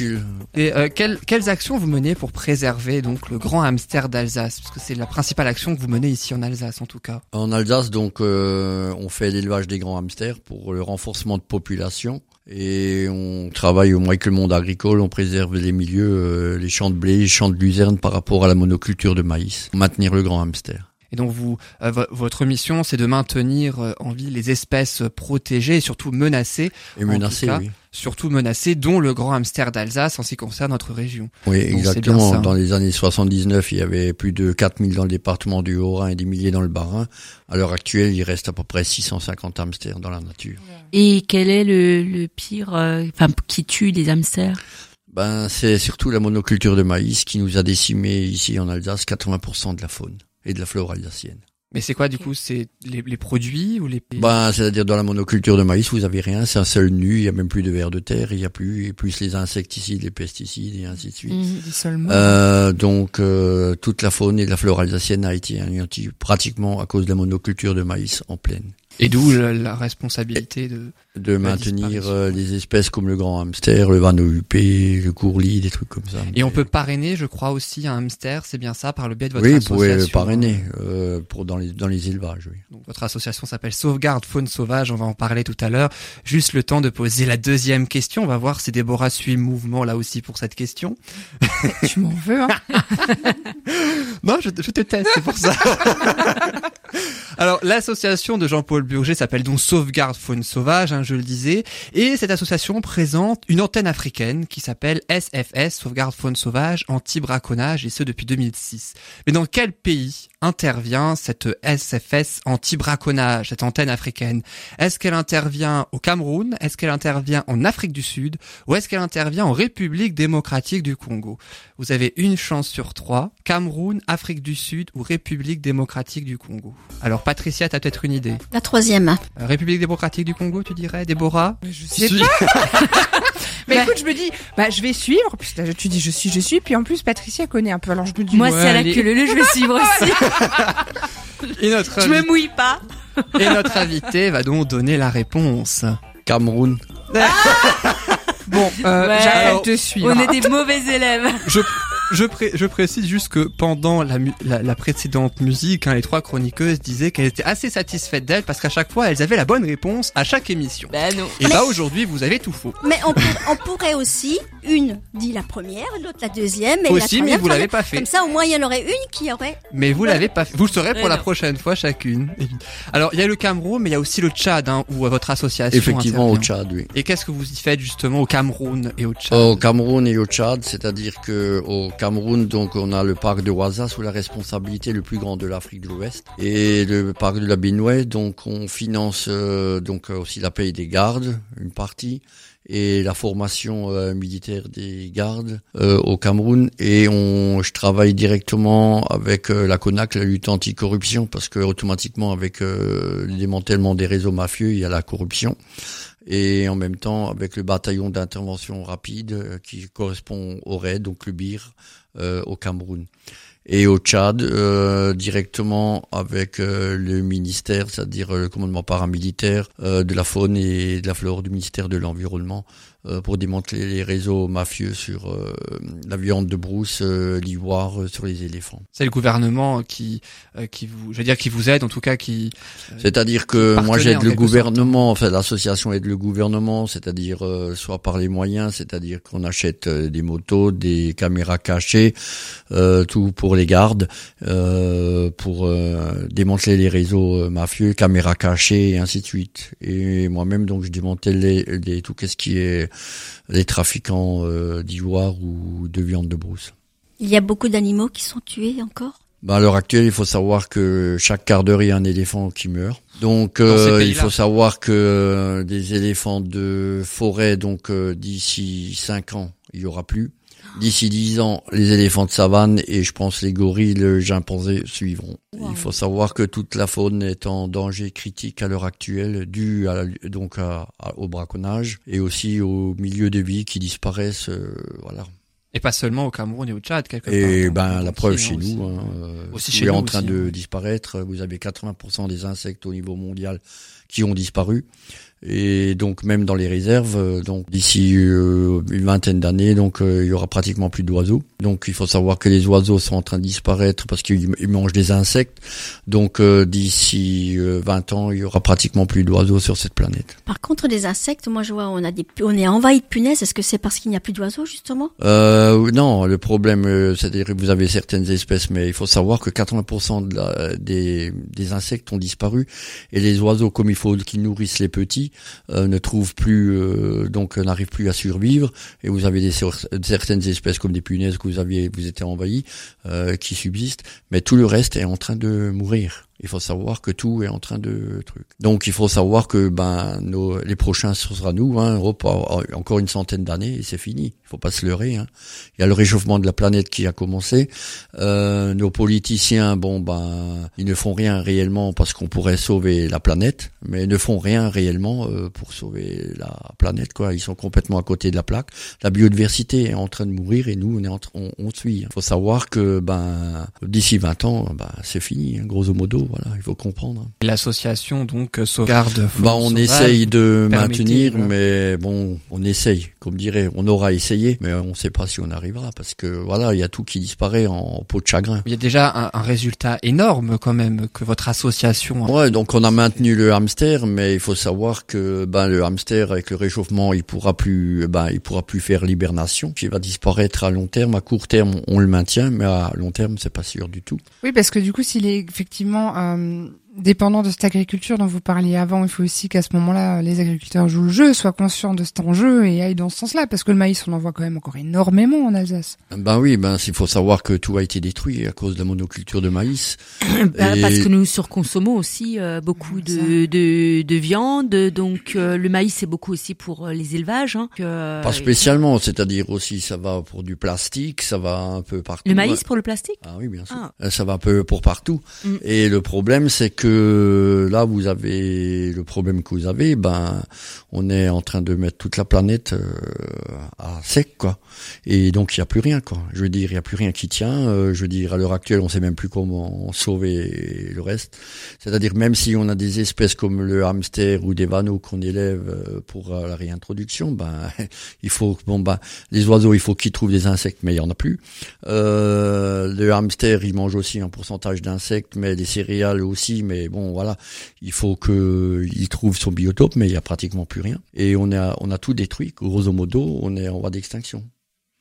Et euh, quelles, quelles actions vous menez pour préserver donc le grand hamster d'Alsace? Parce que c'est la principale action que vous menez ici en Alsace en tout cas. En Alsace, donc, euh, on fait l'élevage des grands hamsters pour le renforcement de population. Et on travaille au moins avec le monde agricole, on préserve les milieux, euh, les champs de blé, les champs de luzerne par rapport à la monoculture de maïs. Maintenir le grand hamster. Et donc vous, euh, vo- votre mission, c'est de maintenir euh, en vie les espèces protégées et surtout menacées, Et En menacé, tout cas, oui. surtout menacées, dont le grand hamster d'Alsace en ce qui concerne notre région. Oui, exactement. ça. Dans les années 79, il y avait plus de 4000 dans le département du Haut-Rhin et des milliers dans le Bas-Rhin. À l'heure actuelle, il reste à peu près 650 hamsters dans la nature. Et quel est le, le pire, euh, enfin qui tue les hamsters? Ben, c'est surtout la monoculture de maïs qui nous a décimé ici en Alsace 80% de la faune et de la flore alsacienne. Mais c'est quoi du coup C'est les, les produits ou les Ben, c'est-à-dire dans la monoculture de maïs, vous avez rien, c'est un seul nu, il y a même plus de vers de terre, il y a plus, et plus les insecticides, les pesticides et ainsi de suite. Mhm. Euh, donc donc toute la faune et la flore alsacienne a été anéantie pratiquement à cause de la monoculture de maïs en plaine. Et d'où la, la responsabilité de. De maintenir euh, les espèces comme le grand hamster, le vanneau huppé, le courlis, des trucs comme ça. Et on peut parrainer, je crois aussi, un hamster, c'est bien ça, par le biais de votre oui, vous association. pouvez le parrainer euh, pour dans les dans les élevages. Oui. Donc, votre association s'appelle Sauvegarde Faune Sauvage, on va en parler tout à l'heure. Juste le temps de poser la deuxième question. On va voir si Déborah suit le mouvement là aussi pour cette question. Tu m'en veux, hein Non, je, je te teste, c'est pour ça. Alors, l'association de Jean-Paul Burger s'appelle donc Sauvegarde Faune Sauvage, hein, je le disais, et cette association présente une antenne africaine qui s'appelle SFS, Sauvegarde Faune Sauvage, anti-braconnage, et ce depuis 2006. Mais dans quel pays intervient cette SFS anti-braconnage, cette antenne africaine? Est-ce qu'elle intervient au Cameroun? Est-ce qu'elle intervient en Afrique du Sud? Ou est-ce qu'elle intervient en République démocratique du Congo? Vous avez une chance sur trois, Cameroun, Afrique du Sud ou République démocratique du Congo. Alors Patricia, t'as peut-être une idée? Troisième. Euh, République démocratique du Congo, tu dirais Déborah Je sais pas. Mais écoute, je me dis, bah je vais suivre. Puis là, tu dis, je suis, je suis. Puis en plus, Patricia connaît un peu. Alors je me dis, Moi ouais, c'est à la allez. queue leu, je vais suivre aussi. Et notre, je me mouille pas. et notre invité va donc donner la réponse. Cameroun. Bon, euh, Ouais. j'arrête de suivre. On est des mauvais élèves. Je, Je, pré- je précise juste que pendant la, mu- la, la précédente musique, hein, les trois chroniqueuses disaient qu'elles étaient assez satisfaites d'elles parce qu'à chaque fois, elles avaient la bonne réponse à chaque émission. Ben non. Et bah aujourd'hui, vous avez tout faux. Mais on, pour- on pourrait aussi, une dit la première, l'autre la deuxième, et la Aussi, mais troisième, vous l'avez pas fait. Comme ça, au moins, il y en aurait une qui aurait. Mais vous l'avez pas fait. Vous le saurez pour Ouais, la non. prochaine fois chacune. Alors, il y a le Cameroun, mais il y a aussi le Tchad, hein, où euh, votre association Effectivement, au. Tchad, oui. Et qu'est-ce que vous y faites justement au Cameroun et au Tchad? Au Cameroun et au Tchad, c'est-à-dire que au Cameroun, donc on a le parc de Ouaza sous la responsabilité le plus grand de l'Afrique de l'Ouest et le parc de la Bénoué, donc on finance euh, donc euh, aussi la paye des gardes, une partie et la formation euh, militaire des gardes au Cameroun et on je travaille directement avec la CONAC la lutte anticorruption parce que automatiquement avec le démantèlement des réseaux mafieux il y a la corruption et en même temps avec le bataillon d'intervention rapide euh, qui correspond au RAID, donc le BIR, euh, au Cameroun. Et au Tchad, euh, directement avec euh, le ministère, c'est-à-dire euh, le commandement paramilitaire euh, de la faune et de la flore du ministère de l'Environnement, pour démanteler les réseaux mafieux sur euh, la viande de brousse, euh, l'ivoire, euh, sur les éléphants. C'est le gouvernement qui, euh, qui vous, je veux dire, qui vous aide, en tout cas, qui. C'est-à-dire que moi j'aide le gouvernement, enfin l'association aide le gouvernement, c'est-à-dire euh, soit par les moyens, c'est-à-dire qu'on achète euh, des motos, des caméras cachées, euh, tout pour les gardes, euh, pour euh, démanteler les réseaux euh, mafieux, caméras cachées et ainsi de suite. Et moi-même donc je démantèle les, les- tout ce qui est les trafiquants euh, d'ivoire ou de viande de brousse. Il y a beaucoup d'animaux qui sont tués encore? Ben, à l'heure actuelle, il faut savoir que chaque quart d'heure, il y a un éléphant qui meurt. Donc, euh, il faut savoir que euh, des éléphants de forêt, donc euh, d'ici cinq ans, il y aura plus. D'ici dix ans, les éléphants de savane et je pense les gorilles, les chimpanzés suivront. Wow. Il faut savoir que toute la faune est en danger critique à l'heure actuelle, dû à la- donc à- à- au braconnage et aussi aux milieux de vie qui disparaissent. euh, voilà. Et pas seulement au Cameroun et au Tchad, quelque part. Et hein, ben la preuve chez aussi. nous, hein, euh, Aussi chez est nous en train aussi, de hein. disparaître. Vous avez 80% des insectes au niveau mondial qui ont disparu. Et donc même dans les réserves, euh, donc d'ici euh, une vingtaine d'années, donc euh, il y aura pratiquement plus d'oiseaux. Donc il faut savoir que les oiseaux sont en train de disparaître parce qu'ils ils mangent des insectes. Donc d'ici euh, 20 ans, il y aura pratiquement plus d'oiseaux sur cette planète. Par contre, des insectes, moi je vois, on a des, on est envahi de punaises. Est-ce que c'est parce qu'il n'y a plus d'oiseaux justement? Euh, non, le problème, c'est-à-dire que vous avez certaines espèces, mais il faut savoir que 80% de la- des, des insectes ont disparu et les oiseaux, comme il faut qu'ils nourrissent les petits, euh, ne trouvent plus, euh, donc n'arrivent plus à survivre. Et vous avez des cer- certaines espèces comme des punaises que vous aviez, vous étiez envahis, euh, qui subsistent, mais tout le reste est en train de mourir. Il faut savoir que tout est en train de truc. Donc il faut savoir que ben nos, les prochains ce sera nous, hein, Europe, en- encore une centaine d'années et c'est fini. Il faut pas se leurrer. Hein. Il y a le réchauffement de la planète qui a commencé. Euh, nos politiciens, bon ben, ils ne font rien réellement parce qu'on pourrait sauver la planète, mais ils ne font rien réellement euh, pour sauver la planète. Quoi, ils sont complètement à côté de la plaque. La biodiversité est en train de mourir et nous on est en on, on suit. Il faut savoir que ben d'ici 20 ans, ben c'est fini, hein, grosso modo. Voilà, il faut comprendre. L'association donc euh, sauvegarde. Bah, on Sauvage. essaye de maintenir, voilà. mais bon, on essaye. Comme dirait, on aura essayé, mais on ne sait pas si on arrivera parce que voilà, il y a tout qui disparaît en peau de chagrin. Il y a déjà un, un résultat énorme quand même que votre association. Ouais, donc on a maintenu le hamster, mais il faut savoir que ben le hamster avec le réchauffement, il pourra plus, ben il pourra plus faire l'hibernation, qui va disparaître à long terme. À court terme, on le maintient, mais à long terme, c'est pas sûr du tout. Oui, parce que du coup, s'il est effectivement euh, dépendant de cette agriculture dont vous parliez avant, il faut aussi qu'à ce moment-là, les agriculteurs jouent le jeu, soient conscients de cet enjeu et aillent dans ce sens-là, parce que le maïs, on en voit quand même encore énormément en Alsace. Ben oui, ben il faut savoir que tout a été détruit à cause de la monoculture de maïs. Bah, Et- Parce que nous surconsommons aussi euh, beaucoup de, de, de viande, donc euh, le maïs c'est beaucoup aussi pour euh, les élevages. Hein, que- Pas spécialement, c'est-à-dire aussi ça va pour du plastique, ça va un peu partout. Le maïs pour le plastique? Ah oui, bien sûr. Ah. Ça va un peu pour partout. Mm. Et le problème, c'est que que là, vous avez le problème que vous avez, ben, on est en train de mettre toute la planète euh, à sec, quoi. Et donc, il n'y a plus rien, quoi. Je veux dire, il n'y a plus rien qui tient. Euh, je veux dire, à l'heure actuelle, on sait même plus comment sauver le reste. C'est-à-dire, même si on a des espèces comme le hamster ou des vanneaux qu'on élève euh, pour la réintroduction, ben, il faut, bon, ben, les oiseaux, il faut qu'ils trouvent des insectes, mais il y en a plus. Euh, le hamster, il mange aussi un pourcentage d'insectes, mais des céréales aussi, mais bon, voilà, il faut que il trouve son biotope, mais il y a pratiquement plus rien. Et on a, on a tout détruit. Grosso modo, on est en voie d'extinction.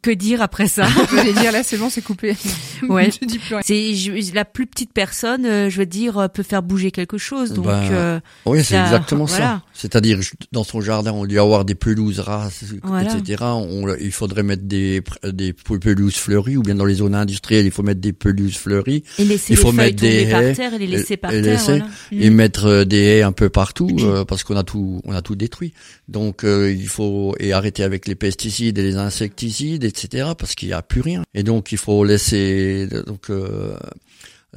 Que dire après ça J'allais dire là, c'est bon, c'est coupé. Ouais. je dis plus rien. C'est la plus petite personne, euh, je veux dire, euh, peut faire bouger quelque chose. Donc, Ben, euh, Oui, c'est exactement voilà. ça. C'est-à-dire, dans son jardin, on doit avoir des pelouses rases, Voilà. etc. On, il faudrait mettre des, des pelouses fleuries, ou bien dans les zones industrielles, il faut mettre des pelouses fleuries, et laisser il faut les feuilles mettre des par terre et les laisser par et terre. laisser, voilà. et Mm. mettre euh, des haies un peu partout, euh, parce qu'on a tout, on a tout détruit. Donc, euh, il faut et arrêter avec les pesticides et les insecticides, etc. Parce qu'il n'y a plus rien. Et donc, il faut laisser, donc. Euh,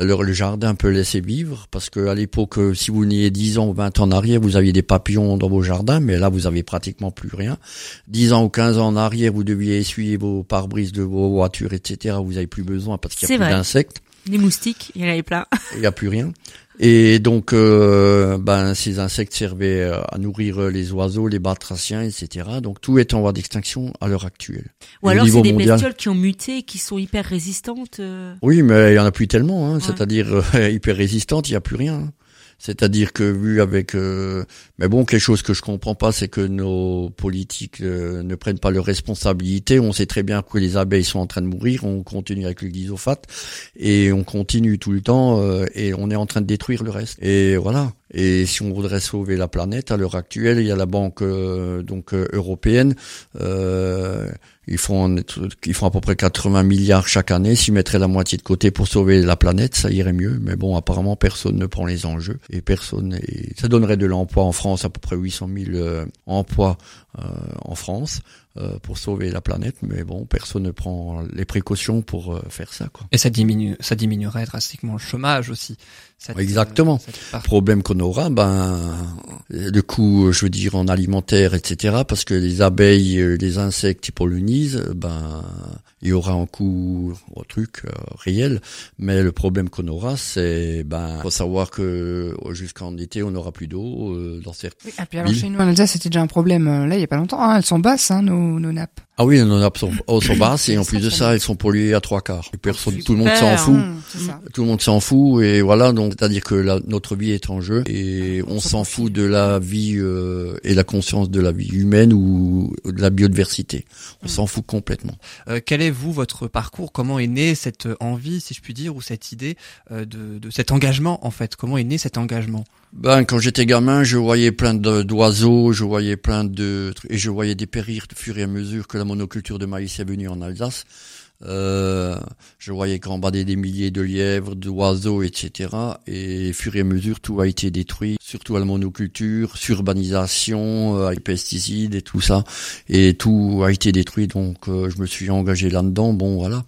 le, le jardin peut laisser vivre parce que à l'époque, euh, si vous veniez 10 ans ou 20 ans en arrière, vous aviez des papillons dans vos jardins, mais là, vous avez pratiquement plus rien. 10 ans ou 15 ans en arrière, vous deviez essuyer vos pare-brises de vos voitures, etc. Vous avez plus besoin parce qu'il y C'est a plus d'insectes, Les moustiques, il y en avait plein. il y a plus rien. Et donc, euh, ben, ces insectes servaient euh, à nourrir les oiseaux, les batraciens, etc. Donc, tout est en voie d'extinction à l'heure actuelle. Ou Et alors c'est des mondial- bestioles qui ont muté, qui sont hyper résistantes. euh. Oui, mais il y en a plus tellement. Hein. Ouais. C'est-à-dire euh, hyper résistante, il y a plus rien. C'est-à-dire que vu avec, euh, mais bon, quelque chose que je comprends pas, c'est que nos politiques euh, ne prennent pas leurs responsabilités. On sait très bien que les abeilles sont en train de mourir. On continue avec le glyphosate et on continue tout le temps euh, et on est en train de détruire le reste. Et voilà. Et si on voudrait sauver la planète, à l'heure actuelle, il y a la banque euh, donc euh, européenne. Euh, ils font ils font à peu près 80 milliards chaque année. S'ils mettraient la moitié de côté pour sauver la planète, ça irait mieux. Mais bon, apparemment, personne ne prend les enjeux et personne. Et ça donnerait de l'emploi en France, à peu près 800 000 euh, emplois euh, en France euh, pour sauver la planète. Mais bon, personne ne prend les précautions pour faire ça. Quoi. Et ça diminue, ça diminuerait drastiquement le chômage aussi. Cette, Exactement. euh, problème qu'on aura, ben le coût, je veux dire, en alimentaire, etc. Parce que les abeilles, euh, les insectes qui pollinisent, ben il y aura un coût au truc euh, réel. Mais le problème qu'on aura, c'est ben faut savoir que euh, jusqu'en été, on n'aura plus d'eau euh, dans certains. Et puis alors Oui. chez nous en Alsace, c'était déjà un problème euh, là il y a pas longtemps. Hein, elles sont basses, hein, nos, nos nappes. Ah oui, on en a basses et en plus de ça elles sont polluées à trois quarts. Et personne, Super. tout le monde s'en fout. Mmh, ça. Tout le monde s'en fout et voilà donc c'est-à-dire que la- notre vie est en jeu et on s'en fout de la vie euh, et la conscience de la vie humaine ou de la biodiversité. On s'en fout complètement. Euh, quel est vous votre parcours? Comment est née cette envie, si je puis dire, ou cette idée euh, de, de cet engagement en fait? Comment est né cet engagement? Ben quand j'étais gamin, je voyais plein d'oiseaux, je voyais plein de et je voyais dépérir au fur et à mesure que la monoculture de maïs est venue en Alsace. Euh, je voyais gambader des milliers de lièvres, d'oiseaux, etc. Et au fur et à mesure, tout a été détruit, surtout à la monoculture, surbanisation, euh, les pesticides et tout ça. Et tout a été détruit, donc euh, je me suis engagé là-dedans. Bon, voilà.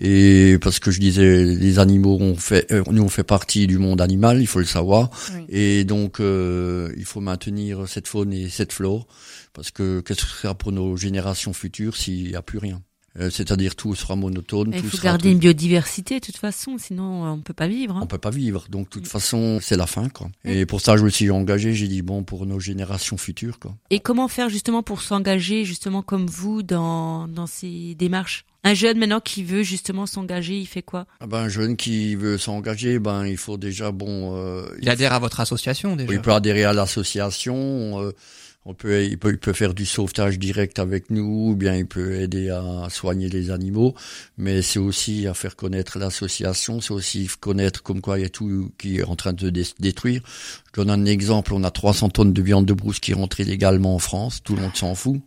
Et parce que je disais, les animaux, on fait, euh, nous on fait partie du monde animal, il faut le savoir. Oui. Et donc, euh, il faut maintenir cette faune et cette flore, parce que qu'est-ce que ce sera pour nos générations futures s'il n'y a plus rien Euh, C'est-à-dire tout sera monotone, Il faut sera garder tout- une biodiversité de toute façon, sinon euh, on peut pas vivre. hein. on peut pas vivre. Donc, de toute façon, c'est la fin, quoi. Et pour ça, je me suis engagé. J'ai dit bon pour nos générations futures, quoi. Et comment faire justement pour s'engager justement comme vous dans dans ces démarches? Un jeune maintenant qui veut justement s'engager, il fait quoi? Ah ben, un jeune qui veut s'engager, ben, il faut déjà bon. Euh, Il adhère à votre association déjà. Il peut adhérer à l'association. euh, on peut, il peut, il peut faire du sauvetage direct avec nous, ou bien il peut aider à soigner les animaux. Mais c'est aussi à faire connaître l'association, c'est aussi connaître comme quoi il y a tout qui est en train de se dé- détruire. Je donne un exemple. On a 300 tonnes de viande de brousse qui rentrent illégalement en France. Tout le monde s'en fout.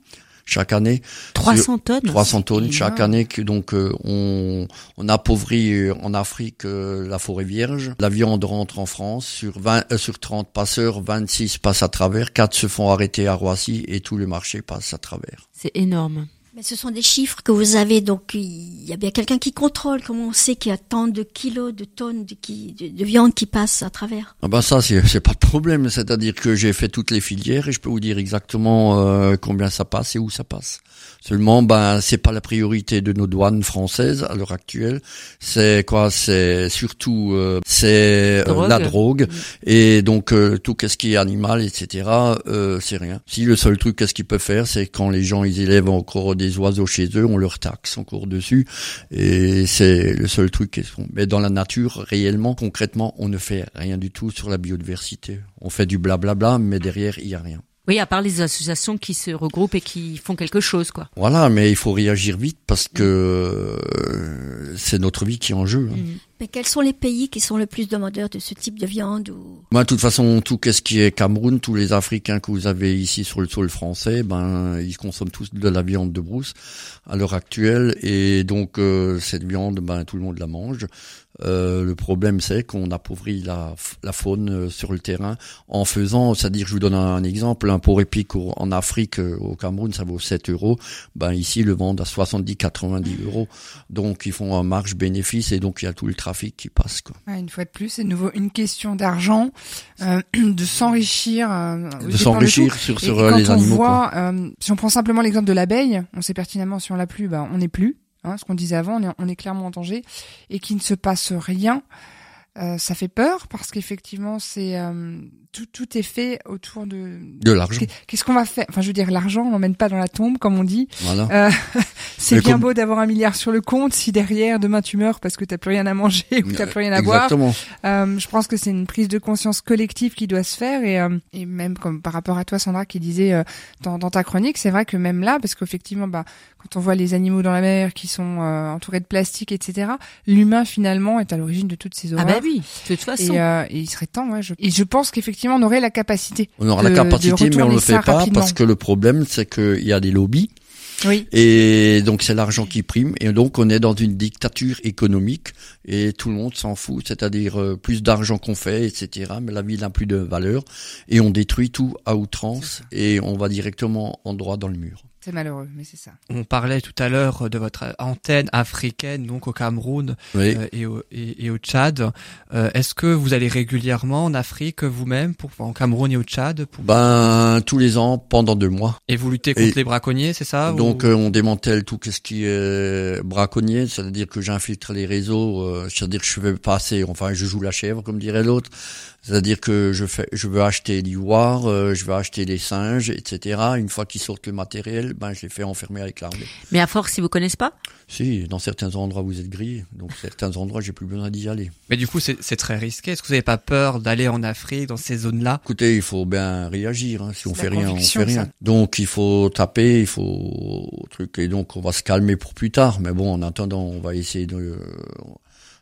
Chaque année, 300 tonnes 300 tonnes chaque énorme. année que donc euh, on, on appauvrit euh, en Afrique euh, la forêt vierge. La viande rentre en France sur 20 euh, sur 30 passeurs, 26 passent à travers, 4 se font arrêter à Roissy et tout le marché passe à travers. C'est énorme. Mais ce sont des chiffres que vous avez, donc il y a bien quelqu'un qui contrôle. Comment on sait qu'il y a tant de kilos, de tonnes de, qui, de, de viande qui passent à travers Ah ben ça, c'est c'est pas de problème. C'est-à-dire que j'ai fait toutes les filières et je peux vous dire exactement euh, combien ça passe et où ça passe. Seulement, ben c'est pas la priorité de nos douanes françaises à l'heure actuelle. C'est quoi? C'est surtout euh, c'est euh, la drogue et donc euh, tout qu'est-ce qui est animal, etc. Euh, c'est rien. Si le seul truc qu'est-ce qu'ils peuvent faire, c'est quand les gens ils élèvent encore des oiseaux chez eux, on leur taxe encore dessus et c'est le seul truc qu'ils font. Mais dans la nature, réellement, concrètement, on ne fait rien du tout sur la biodiversité. On fait du blablabla, mais derrière il y a rien. Oui, à part les associations qui se regroupent et qui font quelque chose, quoi. Voilà, mais il faut réagir vite parce que euh, c'est notre vie qui est en jeu. hein. Mais quels sont les pays qui sont le plus demandeurs de ce type de viande ou... Moi, de toute façon, tout qu'est-ce qui est Cameroun, tous les Africains que vous avez ici sur le sol français, ben, ils consomment tous de la viande de brousse à l'heure actuelle, et donc euh, cette viande, ben, tout le monde la mange. Euh, le problème, c'est qu'on appauvrit la, la faune euh, sur le terrain en faisant, c'est-à-dire, je vous donne un, un exemple, un porc épic au- en Afrique, euh, au Cameroun, ça vaut 7 euros. Ben ici, le vendent à 70-90 euros. Donc, ils font un marge bénéfice et donc il y a tout le trafic qui passe. Quoi. Ouais, une fois de plus, c'est nouveau une question d'argent, euh, de s'enrichir. euh, De s'enrichir sur, Et sur quand euh, les on animaux. voit, euh, si on prend simplement l'exemple de l'abeille, on sait pertinemment si on l'a plus, bah, on n'est plus. Hein, ce qu'on disait avant, on est, on est clairement en danger et qu'il ne se passe rien. Euh, ça fait peur parce qu'effectivement, c'est euh, tout, tout est fait autour de. De l'argent. Qu'est-ce qu'on va faire? Enfin, je veux dire, l'argent, on l'emmène pas dans la tombe, comme on dit. Voilà. Euh, c'est bien comme- beau d'avoir un milliard sur le compte si derrière demain tu meurs parce que t'as plus rien à manger ou t'as plus rien à boire. Exactement. Euh, je pense que c'est une prise de conscience collective qui doit se faire et, euh, et même comme par rapport à toi Sandra qui disait euh, dans, dans ta chronique, c'est vrai que même là, parce qu'effectivement, bah, quand on voit les animaux dans la mer qui sont euh, entourés de plastique, etc., l'humain finalement est à l'origine de toutes ces Ah horreurs. bah oui, de toute façon. Et, euh, et il serait temps, ouais. Je... Et je pense qu'effectivement, on aurait la capacité. On aura de- la capacité, mais on le fait pas rapidement. parce que le problème, c'est qu'il y a des lobbies Oui. et donc c'est l'argent qui prime et donc on est dans une dictature économique et tout le monde s'en fout, c'est-à-dire euh, plus d'argent qu'on fait, etc. Mais la vie n'a plus de valeur et on détruit tout à outrance et on va directement en droit dans le mur. C'est malheureux, mais c'est ça. On parlait tout à l'heure de votre antenne africaine, donc au Cameroun Oui. euh, et, au, et, et au Tchad. Euh, Est-ce que vous allez régulièrement en Afrique vous-même, pour en Cameroun et au Tchad, pour... Ben tous les ans pendant deux mois. et vous luttez contre et- les braconniers, c'est ça Donc ou- euh, on démantèle tout ce qui est braconnier, c'est-à-dire que j'infiltre les réseaux, euh, c'est-à-dire que je vais passer, enfin je joue la chèvre comme dirait l'autre, c'est-à-dire que je fais, je veux acheter l'ivoire, euh, je veux acheter les singes, etc. Une fois qu'ils sortent le matériel, ben je les fais enfermer avec l'armée. Mais à force, si vous connaissez pas? Si, dans certains endroits vous êtes grillés, donc certains endroits j'ai plus besoin d'y aller. Mais du coup, c'est très risqué. Est-ce que vous n'avez pas peur d'aller en Afrique, dans ces zones-là? Écoutez, il faut bien réagir. hein. Si on fait rien, on fait rien. ça. Donc il faut taper, il faut truc et donc on va se calmer pour plus tard. Mais bon, en attendant, on va essayer de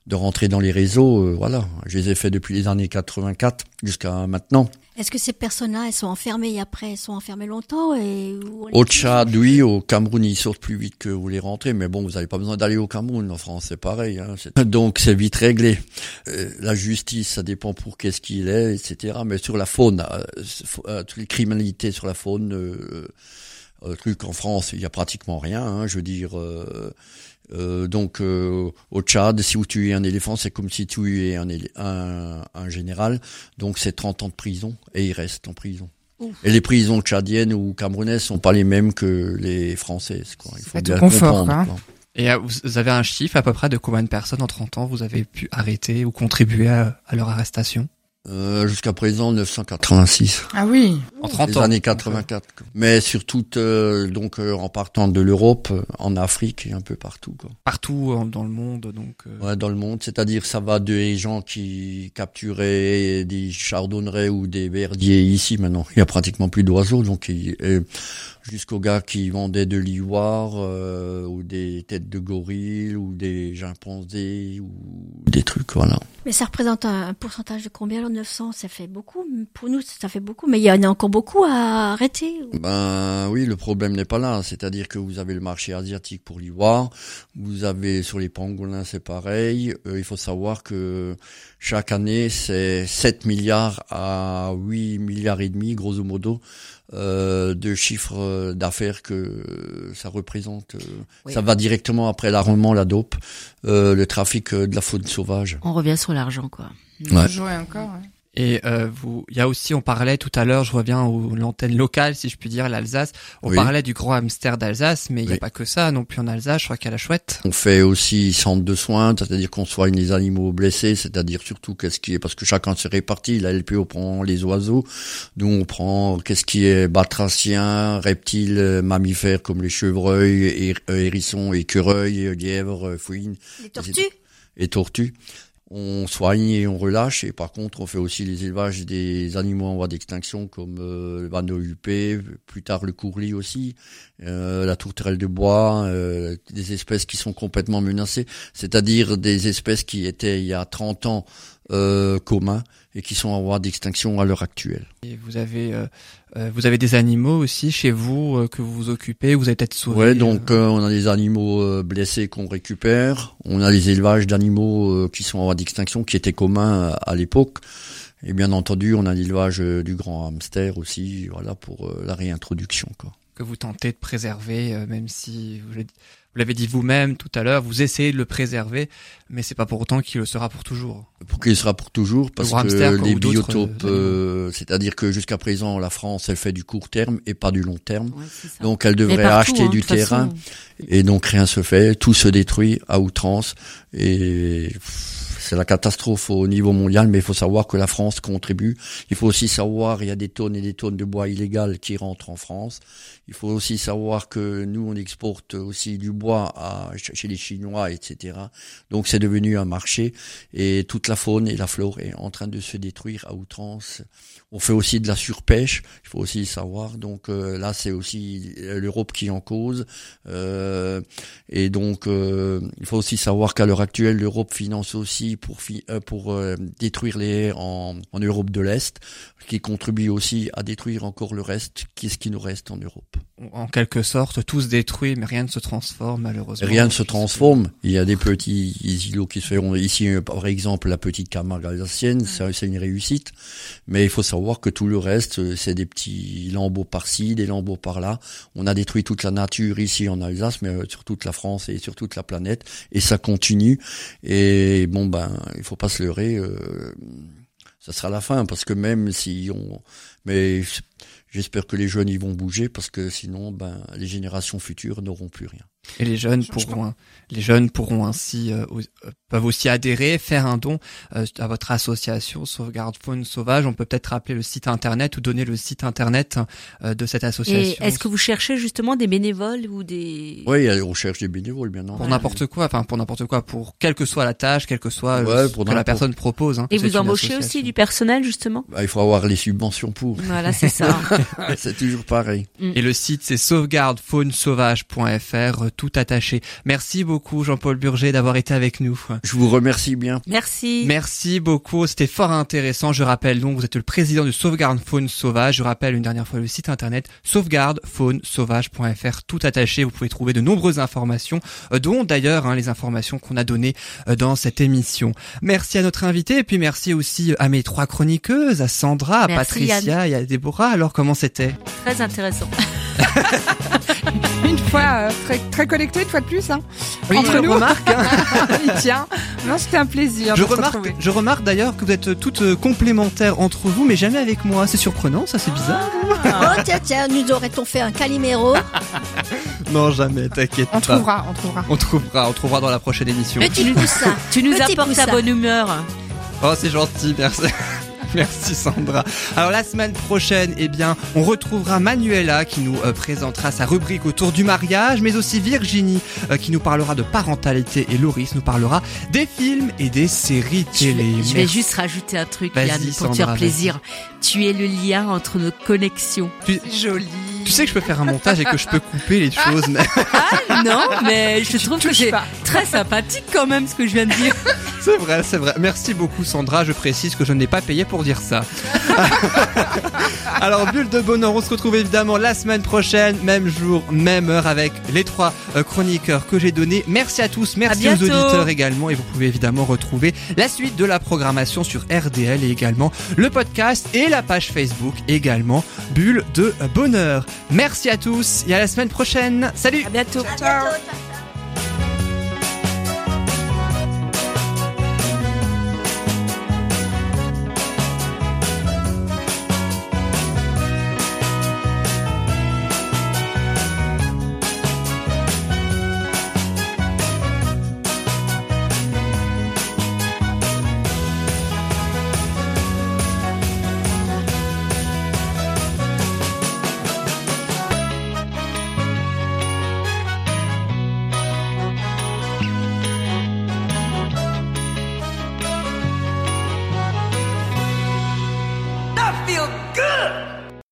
de rentrer dans les réseaux. euh, voilà, je les ai fait depuis les années 84 jusqu'à maintenant. Est-ce que ces personnes-là, elles sont enfermées et après, elles sont enfermées longtemps et Au Tchad, oui, au Cameroun, ils sortent plus vite que vous les rentrez. Mais bon, vous n'avez pas besoin d'aller au Cameroun. En France, c'est pareil. Hein. Donc c'est vite réglé. Euh, la justice, ça dépend pour qu'est-ce qu'il est, etc. Mais sur la faune, euh, euh, toutes les criminalités sur la faune. Euh, euh, truc en France, il y a pratiquement rien. Hein, je veux dire, euh, euh, donc euh, au Tchad, si vous tuez un éléphant, c'est comme si tu tuais un, un, un général. Donc c'est 30 ans de prison et il reste en prison. Ouf. Et les prisons tchadiennes ou camerounaises sont pas les mêmes que les françaises. Quoi. Il faut bien confort, comprendre. quoi. quoi. Et euh, vous avez un chiffre à peu près de combien de personnes en 30 ans vous avez pu arrêter ou contribuer à, à leur arrestation? Euh, Jusqu'à présent, 986. Ah oui. En 30 les ans. années 84. quoi. Mais surtout, euh, donc euh, en partant de l'Europe, euh, en Afrique et un peu partout. Quoi. Partout euh, dans le monde, donc. euh, Ouais, dans le monde, c'est-à-dire ça va des gens qui capturaient des chardonnerets ou des verdiers ici maintenant. Il y a pratiquement plus d'oiseaux, donc et jusqu'aux gars qui vendaient de l'ivoire euh, ou des têtes de gorille ou des chimpanzés ou des trucs, voilà. Mais ça représente un, pourcentage de combien alors 900 Ça fait beaucoup? Pour nous, ça fait beaucoup. Mais il y en a encore beaucoup à arrêter. Ben oui, le problème n'est pas là. C'est-à-dire que vous avez le marché asiatique pour l'ivoire, vous avez sur les pangolins, c'est pareil. Euh, il faut savoir que chaque année, c'est 7 milliards à 8 milliards et demi, grosso modo, euh, de chiffre d'affaires que ça représente. euh, Oui. Ça va directement après l'armement, la dope, euh, le trafic de la faune sauvage. On revient sur l'argent, quoi. Ouais. Toujours et encore. ouais. Et euh, vous, il y a aussi, on parlait tout à l'heure, je reviens au l'antenne locale, si je puis dire, l'Alsace. On Oui. parlait du grand hamster d'Alsace, mais il n'y a Oui. pas que ça non plus en Alsace. Je crois qu'il y a la chouette. On fait aussi centre de soins, c'est-à-dire qu'on soigne les animaux blessés, c'est-à-dire surtout qu'est-ce qui est, parce que chacun se répartit. La LPO prend les oiseaux, nous on prend qu'est-ce qui est batracien, reptiles, mammifères comme les chevreuils, euh, hérissons, écureuils, lièvres, fouines Les tortues? et tortues. On soigne et on relâche. Et par contre, on fait aussi les élevages des animaux en voie d'extinction comme euh, le vanneau huppé, plus tard le courlis aussi, euh, la tourterelle de bois, euh, des espèces qui sont complètement menacées, c'est-à-dire des espèces qui étaient il y a 30 ans euh, communs et qui sont en voie d'extinction à l'heure actuelle. Et vous avez, euh, euh, vous avez des animaux aussi chez vous euh, que vous vous occupez. Vous avez peut-être sauvé. Ouais, donc euh, on a des animaux euh, blessés qu'on récupère, on a les élevages d'animaux euh, qui sont en voie d'extinction, qui étaient communs à, à l'époque, et bien entendu on a l'élevage euh, du grand hamster aussi, voilà pour euh, la réintroduction. Quoi. que vous tentez de préserver, euh, même si vous vous l'avez dit vous-même tout à l'heure, vous essayez de le préserver, mais c'est pas pour autant qu'il le sera pour toujours. Pour qu'il sera pour toujours, parce que quoi, les biotopes, euh, c'est-à-dire que jusqu'à présent la France elle fait du court terme et pas du long terme, Ouais, donc elle devrait partout, acheter hein, du terrain. façon. Et donc rien se fait, tout se détruit à outrance et pff, c'est la catastrophe au niveau mondial, mais il faut savoir que la France contribue. Il faut aussi savoir il y a des tonnes et des tonnes de bois illégal qui rentrent en France. Il faut aussi savoir que nous on exporte aussi du bois chez les Chinois, etc. Donc c'est devenu un marché et toute la faune et la flore est en train de se détruire à outrance. On fait aussi de la surpêche, il faut aussi savoir. Donc euh, là c'est aussi l'Europe qui en cause. Euh, et donc, euh, il faut aussi savoir qu'à l'heure actuelle, l'Europe finance aussi pour fi- pour détruire les haies en, en Europe de l'Est, qui contribue aussi à détruire encore le reste. Qu'est-ce qui nous reste en Europe En quelque sorte, tout se détruit, mais rien ne se transforme malheureusement. Rien ne se transforme. Il y a des petits îlots qui se feront ici, par exemple, la petite Camargue alsacienne, c'est une réussite. Mais il faut savoir que tout le reste, c'est des petits lambeaux par-ci, des lambeaux par-là. On a détruit toute la nature ici en Alsace, mais euh, sur toute la France et sur toute la planète. Et ça continue. Et bon, ben, il faut pas se leurrer. euh, ça sera la fin, parce que même si on, mais j'espère que les jeunes ils vont bouger, parce que sinon, ben, les générations futures n'auront plus rien. Et les jeunes pourront, les jeunes pourront ainsi euh, euh, peuvent aussi adhérer, faire un don euh, à votre association Sauvegarde Faune Sauvage. On peut peut-être rappeler le site internet ou donner le site internet euh, de cette Et association. est-ce que vous cherchez justement des bénévoles ou des... Oui, on cherche des bénévoles, bien pour entendu. n'importe quoi, enfin pour n'importe quoi, pour quelle que soit la tâche, quelle que soit Ouais, le- pour que la personne propose. hein. Et vous embauchez aussi du personnel justement? Bah, il faut avoir les subventions pour. Voilà, c'est ça. c'est toujours pareil. Et le site c'est sauvegardefaunesauvage.fr, euh, tout attaché. Merci beaucoup Jean-Paul Burger d'avoir été avec nous. Je vous remercie bien. Merci. Merci beaucoup, c'était fort intéressant. Je rappelle donc, vous êtes le président de Sauvegarde Faune Sauvage. Je rappelle une dernière fois le site internet sauvegardefaunesauvage.fr, tout attaché. Vous pouvez trouver de nombreuses informations, euh, dont d'ailleurs hein, les informations qu'on a données euh, dans cette émission. Merci à notre invité et puis merci aussi à mes trois chroniqueuses, à Sandra, à Merci, Patricia et à Déborah. Alors comment c'était? Très intéressant. Une fois euh, très, très connecté, une fois de plus. Hein. Oui, Entre je nous. remarque, hein. Il tient. Non, c'était un plaisir. Je de remarque, je remarque d'ailleurs que vous êtes toutes euh, complémentaires entre vous, mais jamais avec moi. C'est surprenant, ça, c'est bizarre. Oh tiens, tiens, nous aurait-on fait un Calimero Non, jamais, t'inquiète On pas. trouvera, on trouvera. On trouvera, on trouvera dans la prochaine émission. Petit. Tu nous Petit apportes ta bonne humeur. Oh, c'est gentil, merci. Merci Sandra. Alors la semaine prochaine, eh bien, on retrouvera Manuela qui nous euh, présentera sa rubrique autour du mariage, mais aussi Virginie euh, qui nous parlera de parentalité et Loris nous parlera des films et des séries Je vais, télé. je vais juste rajouter un truc, Yann, pour te faire plaisir. Tu es le lien entre nos connexions. Tu, Joli. tu sais que je peux faire un montage et que je peux couper les choses, mais Ah non, mais je trouve que c'est pas. très sympathique quand même ce que je viens de dire. C'est vrai, c'est vrai. Merci beaucoup Sandra, je précise que je n'ai pas payé pour dire ça. Alors Bulle de Bonheur, on se retrouve évidemment la semaine prochaine, même jour, même heure avec les trois euh, chroniqueurs que j'ai donnés. Merci à tous, merci aux auditeurs également et vous pouvez évidemment retrouver la suite de la programmation sur RDL et également le podcast et la page Facebook également Bulle de Bonheur. Merci à tous et à la semaine prochaine. Salut À bientôt. Ciao.